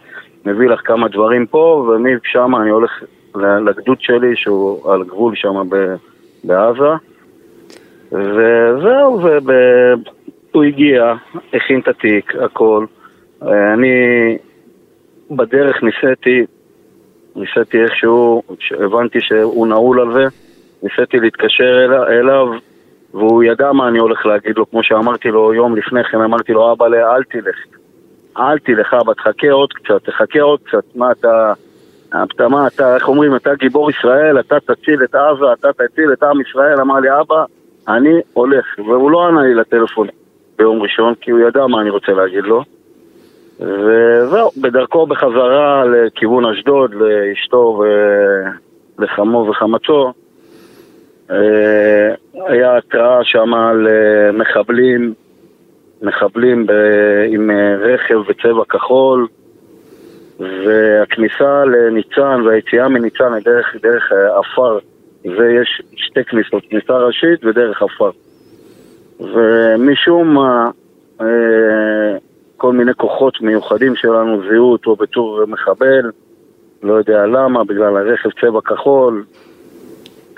Speaker 6: מביא לך כמה דברים פה, ומשם אני הולך לגדוד שלי, שהוא על גבול שם בעזה. וזהו, והוא הגיע, הכין את התיק, הכל. אני בדרך ניסיתי, ניסיתי איכשהו, הבנתי שהוא נעול על זה, ניסיתי להתקשר אליו, והוא ידע מה אני הולך להגיד לו, כמו שאמרתי לו יום לפני כן, אמרתי לו, אבא, אל תלך. אל תלך, אבא, תחכה עוד קצת, תחכה עוד קצת, מה אתה... אתה, מה, אתה, איך אומרים, אתה גיבור ישראל, אתה תציל את עזה, אתה תציל את עם ישראל, אמר לי, אבא, אני הולך. והוא לא ענה לי לטלפון ביום ראשון, כי הוא ידע מה אני רוצה להגיד לו. וזהו, בדרכו בחזרה לכיוון אשדוד, לאשתו ולחמו וחמתו, אה, היה התראה שם על אה, מחבלים, מחבלים ב... עם אה, רכב בצבע כחול, והכניסה לניצן והיציאה מניצן היא דרך, דרך עפר, ויש שתי כניסות, כניסה ראשית ודרך עפר. ומשום מה, כל מיני כוחות מיוחדים שלנו זיהו אותו בתור מחבל, לא יודע למה, בגלל הרכב צבע כחול,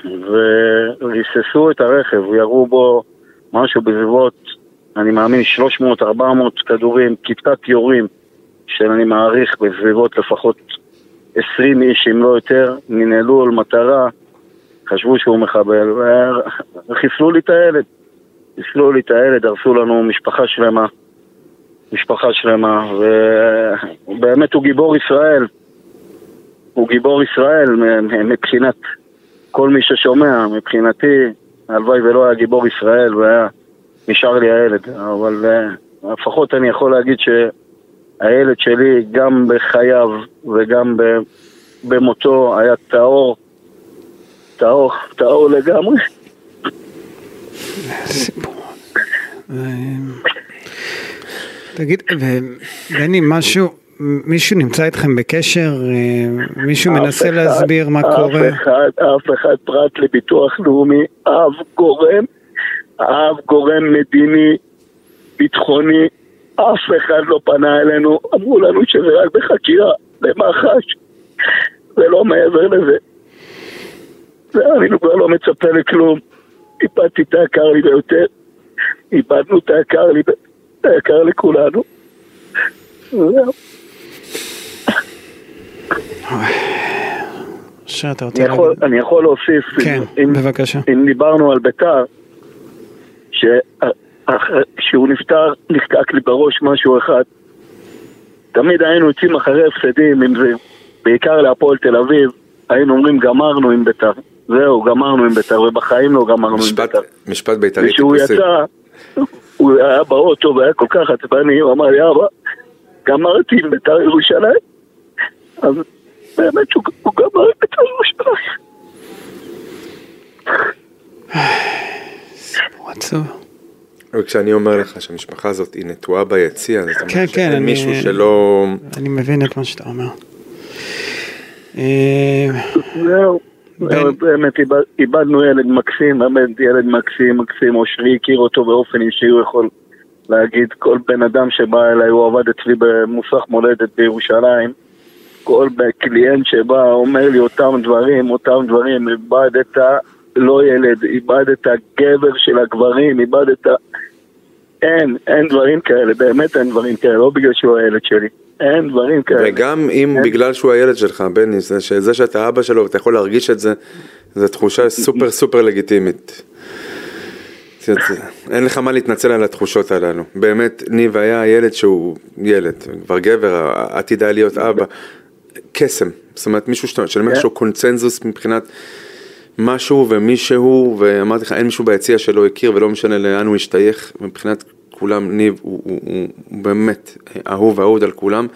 Speaker 6: וריססו את הרכב, ירו בו משהו בסביבות, אני מאמין, 300-400 כדורים, כיתת יורים, שאני מעריך בסביבות לפחות 20 איש, אם לא יותר, ננעלו על מטרה, חשבו שהוא מחבל, וחיסלו לי את הילד. חיסלו לי את הילד, הרסו לנו משפחה שלמה. משפחה שלמה, ובאמת הוא גיבור ישראל. הוא גיבור ישראל מבחינת כל מי ששומע, מבחינתי, הלוואי ולא היה גיבור ישראל והיה נשאר לי הילד, אבל uh, לפחות אני יכול להגיד שהילד שלי גם בחייו וגם במותו היה טהור, טהור, טהור לגמרי.
Speaker 2: תגיד, בני, משהו, מישהו נמצא איתכם בקשר? אה, מישהו מנסה אחד, להסביר מה
Speaker 6: אף
Speaker 2: קורה?
Speaker 6: אף אחד, אף אחד פרט לביטוח לאומי, אף גורם, אף גורם מדיני, ביטחוני, אף אחד לא פנה אלינו, אמרו לנו שזה רק בחקירה, במח"ש, ולא מעבר לזה. ואני כבר לא מצפה לכלום. איבדתי את היקר לי ביותר, איבדנו את היקר לי, את היקר לכולנו. זהו.
Speaker 2: שאתה
Speaker 6: אני יכול, אני יכול להוסיף,
Speaker 2: כן,
Speaker 6: אם,
Speaker 2: בבקשה.
Speaker 6: אם דיברנו על ביתר, כשהוא נפטר נחקק לי בראש משהו אחד. תמיד היינו יוצאים אחרי הפסדים, אם זה בעיקר להפועל תל אביב, היינו אומרים גמרנו עם ביתר. זהו, גמרנו עם ביתר, ובחיים לא גמרנו
Speaker 1: משפט,
Speaker 6: עם ביתר.
Speaker 1: משפט בית"רי
Speaker 6: וכשהוא
Speaker 1: טיפוסי.
Speaker 6: יצא, הוא היה באוטו והיה כל כך עצבני, הוא אמר לי, אבא, גמרתי עם ביתר ירושלים. אז באמת שהוא הוא גמר עם ביתר ירושלים.
Speaker 2: סיפור עצוב.
Speaker 1: וכשאני אומר לך שהמשפחה הזאת היא נטועה ביציע, זאת אומרת
Speaker 2: כן, כן,
Speaker 1: שאין
Speaker 2: אני-
Speaker 1: מישהו שלא...
Speaker 2: אני מבין את מה שאתה אומר. אה,
Speaker 6: זהו. זהו, באמת איבד- איבדנו ילד מקסים, באמת ילד מקסים, מקסים, אושרי הכיר אותו באופן אישי, הוא יכול להגיד, כל בן אדם שבא אליי, הוא עבד אצלי במוסך מולדת בירושלים, כל קליינט שבא אומר לי אותם דברים, אותם דברים, איבדת לא ילד, איבדת גבר של הגברים, איבדת... אין, אין דברים כאלה, באמת אין דברים כאלה, לא בגלל שהוא הילד שלי, אין דברים כאלה.
Speaker 1: וגם אם
Speaker 6: אין.
Speaker 1: בגלל שהוא הילד שלך, בני, זה שזה שאתה אבא שלו ואתה יכול להרגיש את זה, זו תחושה סופר סופר לגיטימית. זה- זה- אין לך מה להתנצל על התחושות הללו. באמת, ניב היה ילד שהוא ילד, כבר גבר, עתיד היה להיות אבא. קסם, זאת אומרת מישהו שאתה, שאני אומר
Speaker 6: כן.
Speaker 1: שהוא קונצנזוס מבחינת משהו ומישהו, ואמרתי לך, אין מישהו ביציע שלא הכיר ולא משנה לאן הוא השתייך, מבחינת כולם, ניב הוא, הוא, הוא, הוא באמת אהוב ואהוד על כולם,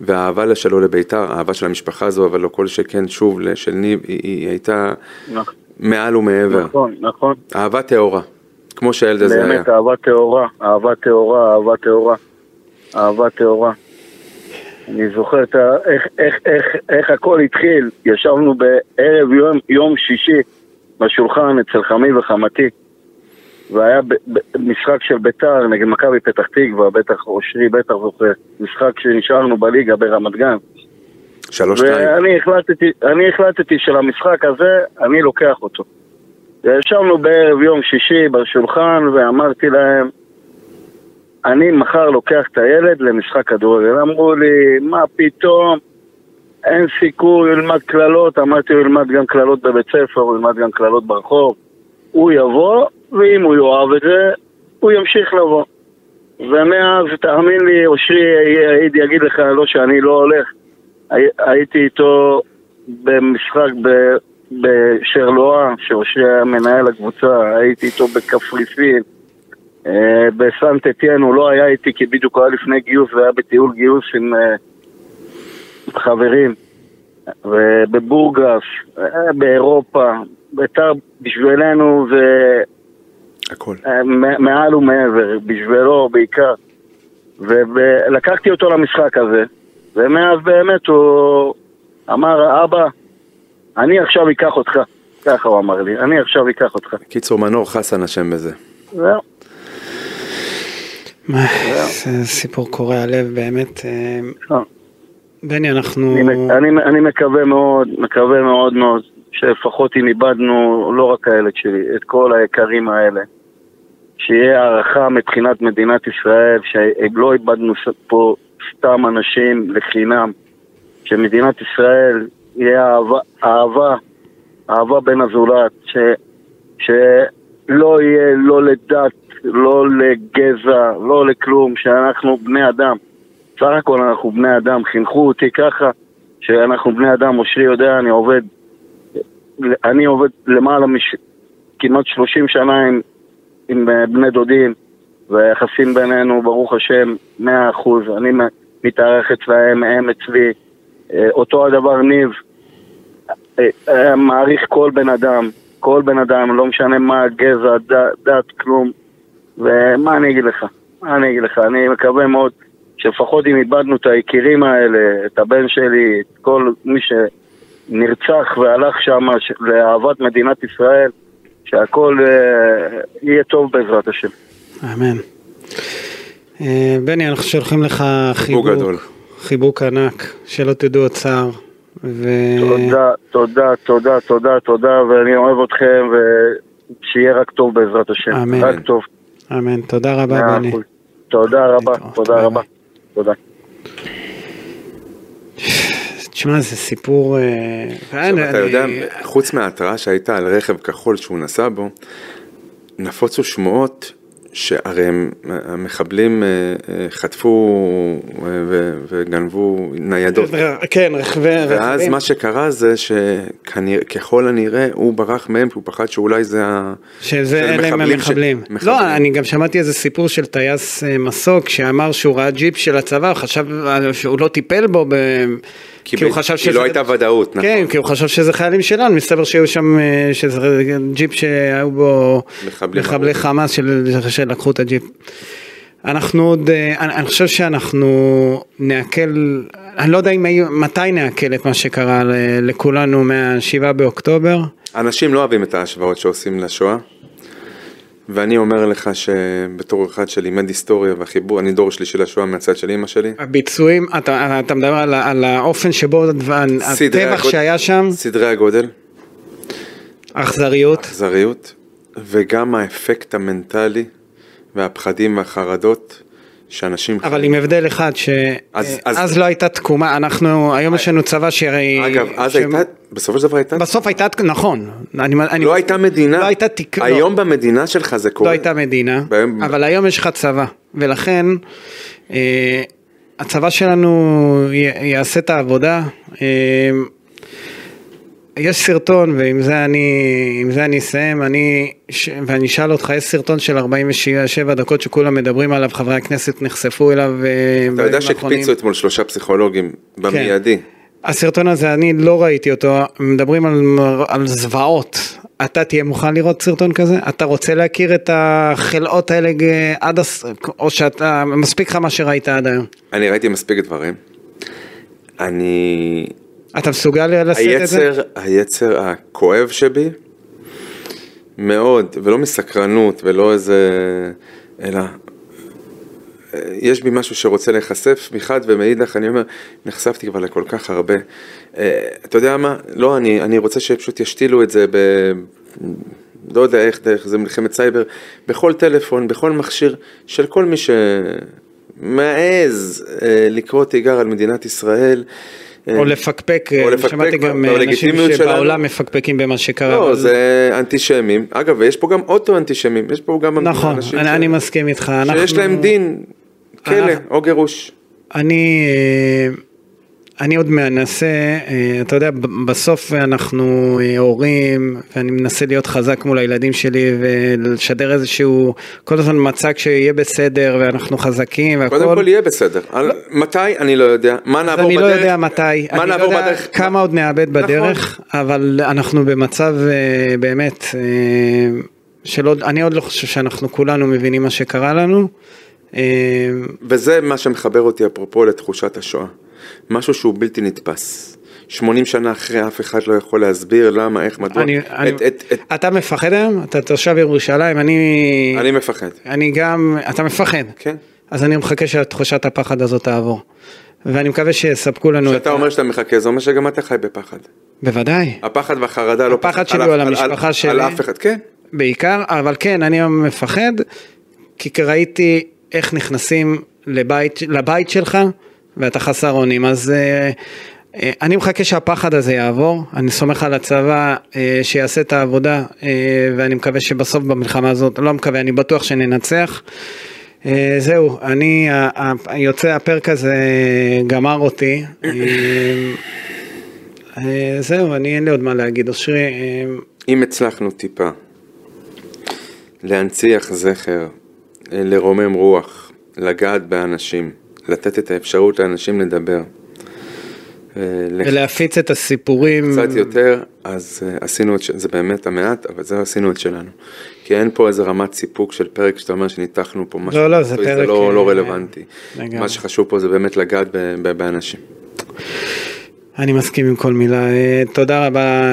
Speaker 1: והאהבה שלו לביתר, האהבה של המשפחה הזו, אבל לא כל שכן, שוב, של ניב, היא, היא הייתה
Speaker 6: נכון,
Speaker 1: מעל ומעבר.
Speaker 6: נכון, נכון.
Speaker 1: אהבה טהורה, כמו שהילד הזה היה.
Speaker 6: באמת אהבה טהורה, אהבה טהורה, אהבה טהורה, אהבה טהורה. אני זוכר את ה... איך, איך, איך, איך הכל התחיל. ישבנו בערב יום, יום שישי בשולחן אצל חמי וחמתי, והיה ב, ב, משחק של ביתר נגד מכבי פתח תקווה, בטח אושרי בטח זוכר, משחק שנשארנו בליגה ברמת גן.
Speaker 1: שלוש שתיים.
Speaker 6: ואני החלטתי, החלטתי שלמשחק הזה אני לוקח אותו. וישבנו בערב יום שישי בשולחן ואמרתי להם, אני מחר לוקח את הילד למשחק כדורגל. אמרו לי, מה פתאום, אין סיכוי, הוא ילמד קללות. אמרתי, הוא ילמד גם קללות בבית ספר, הוא ילמד גם קללות ברחוב. הוא יבוא, ואם הוא יאהב את זה, הוא ימשיך לבוא. ומאז, תאמין לי, אושרי הייתי אגיד לך, לא שאני לא הולך, הי- הייתי איתו במשחק ב- בשרלואה, שאושרי היה מנהל הקבוצה, הייתי איתו בקפריסין, אה, בסנט אתיין הוא לא היה איתי כי בדיוק היה לפני גיוס והיה בטיול גיוס עם אה, חברים, ובבורגס, אה, באירופה, בית"ר בשבילנו זה
Speaker 1: הכל.
Speaker 6: אה, מעל ומעבר, בשבילו בעיקר. ולקחתי אותו למשחק הזה, ומאז באמת הוא אמר, אבא, אני עכשיו אקח אותך. ככה הוא אמר לי, אני עכשיו אקח אותך.
Speaker 1: קיצור, מנור חסן אשם בזה.
Speaker 6: זהו.
Speaker 2: מה, זה סיפור קורע לב באמת. אה,
Speaker 6: אה.
Speaker 2: בני, אנחנו...
Speaker 6: אני, אני, אני מקווה מאוד, מקווה מאוד מאוד, שלפחות אם איבדנו לא רק הילד שלי, את כל היקרים האלה. שיהיה הערכה מבחינת מדינת ישראל, שלא איבדנו פה סתם אנשים לחינם. שמדינת ישראל יהיה אהבה, אהבה, אהבה בין הזולת, ש, שלא יהיה לא לדת, לא לגזע, לא לכלום, שאנחנו בני אדם. סך הכל אנחנו בני אדם, חינכו אותי ככה, שאנחנו בני אדם, אושרי יודע, אני עובד, אני עובד למעלה מש... כמעט 30 שנה עם, עם אה, בני דודים, והיחסים בינינו, ברוך השם, 100%, אני מ- מתארח אצלהם, הם אצלי, אה, אותו הדבר ניב, אה, מעריך כל בן אדם, כל בן אדם, לא משנה מה הגזע, דת, כלום, ומה אני אגיד לך? אני אגיד לך, אני מקווה מאוד שלפחות אם איבדנו את היקירים האלה, את הבן שלי, את כל מי שנרצח והלך שם לאהבת מדינת ישראל, שהכל אה, יהיה טוב בעזרת השם.
Speaker 2: אמן. אה, בני, אנחנו שולחים לך חיבוק, גדול. חיבוק ענק, שלא תדעו עוד צער.
Speaker 6: ו... תודה, תודה, תודה, תודה, תודה, ואני אוהב אתכם, ושיהיה רק טוב בעזרת השם. אמן. רק טוב.
Speaker 2: אמן, תודה רבה, בני.
Speaker 6: תודה רבה, תודה רבה. תודה.
Speaker 2: תשמע, זה סיפור... אה,
Speaker 1: עכשיו, אתה יודע, חוץ מההתראה שהייתה על רכב כחול שהוא נסע בו, נפוצו שמועות שהרי המחבלים אה, אה, חטפו וגנבו ניידות.
Speaker 2: כן, רכבי...
Speaker 1: ואז מה שקרה זה שככל הנראה הוא ברח מהם, הוא פחד שאולי זה ה...
Speaker 2: שזה אלה הם המחבלים. לא, אני גם שמעתי איזה סיפור של טייס מסוק שאמר שהוא ראה ג'יפ של הצבא, חשב שהוא לא טיפל בו ב...
Speaker 1: כי, כי הוא חשב שזה... כי לא הייתה ודאות,
Speaker 2: נכון. כן, כי הוא חשב שזה חיילים שלנו, מסתבר שהיו שם, אה, שזה ג'יפ שהיו בו מחבלי חמאס של, שלקחו את הג'יפ. אנחנו עוד, אה, אני, אני חושב שאנחנו נעכל, אני לא יודע אם, מתי נעכל את מה שקרה לכולנו מה-7 באוקטובר.
Speaker 1: אנשים לא אוהבים את ההשוואות שעושים לשואה. ואני אומר לך שבתור אחד שלימד היסטוריה והחיבור, אני דור שלישי לשואה מהצד של אימא שלי.
Speaker 2: הביצועים, אתה, אתה מדבר על, על האופן שבו הטבח הגוד... שהיה שם?
Speaker 1: סדרי הגודל.
Speaker 2: אכזריות.
Speaker 1: אכזריות, וגם האפקט המנטלי והפחדים והחרדות שאנשים...
Speaker 2: אבל עם הבדל אחד, שאז אז... לא הייתה תקומה, אנחנו, היום יש לנו צבא שהרי...
Speaker 1: אגב, אז ש... הייתה, בסופו של דבר הייתה...
Speaker 2: בסוף הייתה, נכון.
Speaker 1: אני, אני... לא הייתה מדינה.
Speaker 2: לא הייתה תק... לא.
Speaker 1: היום לא. במדינה שלך זה קורה.
Speaker 2: לא הייתה מדינה, ביום... אבל היום יש לך צבא, ולכן אה, הצבא שלנו י... יעשה את העבודה. אה, יש סרטון, ועם זה אני, זה אני אסיים, אני, ש, ואני אשאל אותך, יש סרטון של 47 דקות שכולם מדברים עליו, חברי הכנסת נחשפו אליו.
Speaker 1: אה, אתה יודע שהקפיצו אתמול שלושה פסיכולוגים במיידי. כן.
Speaker 2: הסרטון הזה, אני לא ראיתי אותו, מדברים על, על זוועות. אתה תהיה מוכן לראות סרטון כזה? אתה רוצה להכיר את החלאות האלה עד, הס... או שאתה, מספיק לך מה שראית עד היום?
Speaker 1: אני ראיתי מספיק דברים. אני
Speaker 2: אתה מסוגל לשאת את זה?
Speaker 1: היצר הכואב שבי, מאוד, ולא מסקרנות ולא איזה, אלא יש בי משהו שרוצה להיחשף מחד ומאידך, אני אומר, נחשפתי כבר לכל כך הרבה. אה, אתה יודע מה? לא, אני, אני רוצה שפשוט ישתילו את זה ב... לא יודע איך, דרך זה מלחמת סייבר, בכל טלפון, בכל מכשיר של כל מי שמעז אה, לקרוא תיגר על מדינת ישראל.
Speaker 2: או לפקפק, או לפקפק שמעתי גם אנשים שבעולם מפקפקים במה שקרה.
Speaker 1: לא, זה אנטישמים. אגב, יש פה גם אוטו אנטישמים, יש פה גם
Speaker 2: נכון, אנשים אני, ש... אני מסכים איתך.
Speaker 1: שיש אנחנו... להם דין, כלא אנחנו... או גירוש.
Speaker 2: אני... אני עוד מנסה, אה, אתה יודע, בסוף אנחנו אה, הורים, ואני מנסה להיות חזק מול הילדים שלי ולשדר איזשהו, כל הזמן מצג שיהיה בסדר ואנחנו חזקים והכל.
Speaker 1: קודם כל יהיה בסדר. על, מתי? אני לא יודע. מה נעבור בדרך?
Speaker 2: אני לא יודע מתי. מה אני נעבור לא יודע בדרך? כמה עוד נאבד נכון. בדרך, אבל אנחנו במצב אה, באמת, שלא, אני עוד לא חושב שאנחנו כולנו מבינים מה שקרה לנו.
Speaker 1: וזה מה שמחבר אותי אפרופו לתחושת השואה. משהו שהוא בלתי נתפס. 80 שנה אחרי אף אחד לא יכול להסביר למה, איך, מדוע. אני, את,
Speaker 2: אני, את, את, את... אתה מפחד היום? אתה תושב ירושלים, אני...
Speaker 1: אני מפחד.
Speaker 2: אני גם... אתה מפחד?
Speaker 1: כן.
Speaker 2: אז אני מחכה שתחושת הפחד הזאת תעבור. ואני מקווה שיספקו לנו
Speaker 1: את... כשאתה אומר שאתה מחכה, זה אומר שגם אתה חי בפחד.
Speaker 2: בוודאי.
Speaker 1: הפחד והחרדה לא
Speaker 2: פחד. הפחד שלי הוא על המשפחה שלי.
Speaker 1: על אף אחד, כן.
Speaker 2: בעיקר, אבל כן, אני היום מפחד, כי ראיתי איך נכנסים לבית, לבית שלך. ואתה חסר אונים, אז אה, אה, אני מחכה שהפחד הזה יעבור, אני סומך על הצבא אה, שיעשה את העבודה ואני מקווה שבסוף במלחמה הזאת, לא מקווה, אני בטוח שננצח. זהו, אני, יוצא הפרק הזה גמר אותי. זהו, אני אין לי עוד מה להגיד, אושרי.
Speaker 1: אם הצלחנו טיפה להנציח זכר, לרומם רוח, לגעת באנשים, לתת את האפשרות לאנשים לדבר.
Speaker 2: ולהפיץ את הסיפורים.
Speaker 1: קצת יותר, אז עשינו את, זה באמת המעט, אבל זה עשינו את שלנו. כי אין פה איזה רמת סיפוק של פרק שאתה אומר שניתחנו פה משהו,
Speaker 2: לא, לא, זה פרק...
Speaker 1: זה לא, לא רלוונטי. מה שחשוב פה זה באמת לגעת באנשים.
Speaker 2: אני מסכים עם כל מילה. תודה רבה,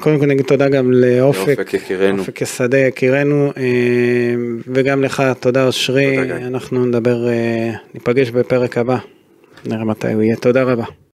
Speaker 2: קודם כל נגיד תודה גם לאופק,
Speaker 1: לאופק יקירנו,
Speaker 2: אופק שדה יקירנו, וגם לך, תודה אושרי, אנחנו נדבר, ניפגש בפרק הבא, נראה מתי הוא יהיה, תודה רבה.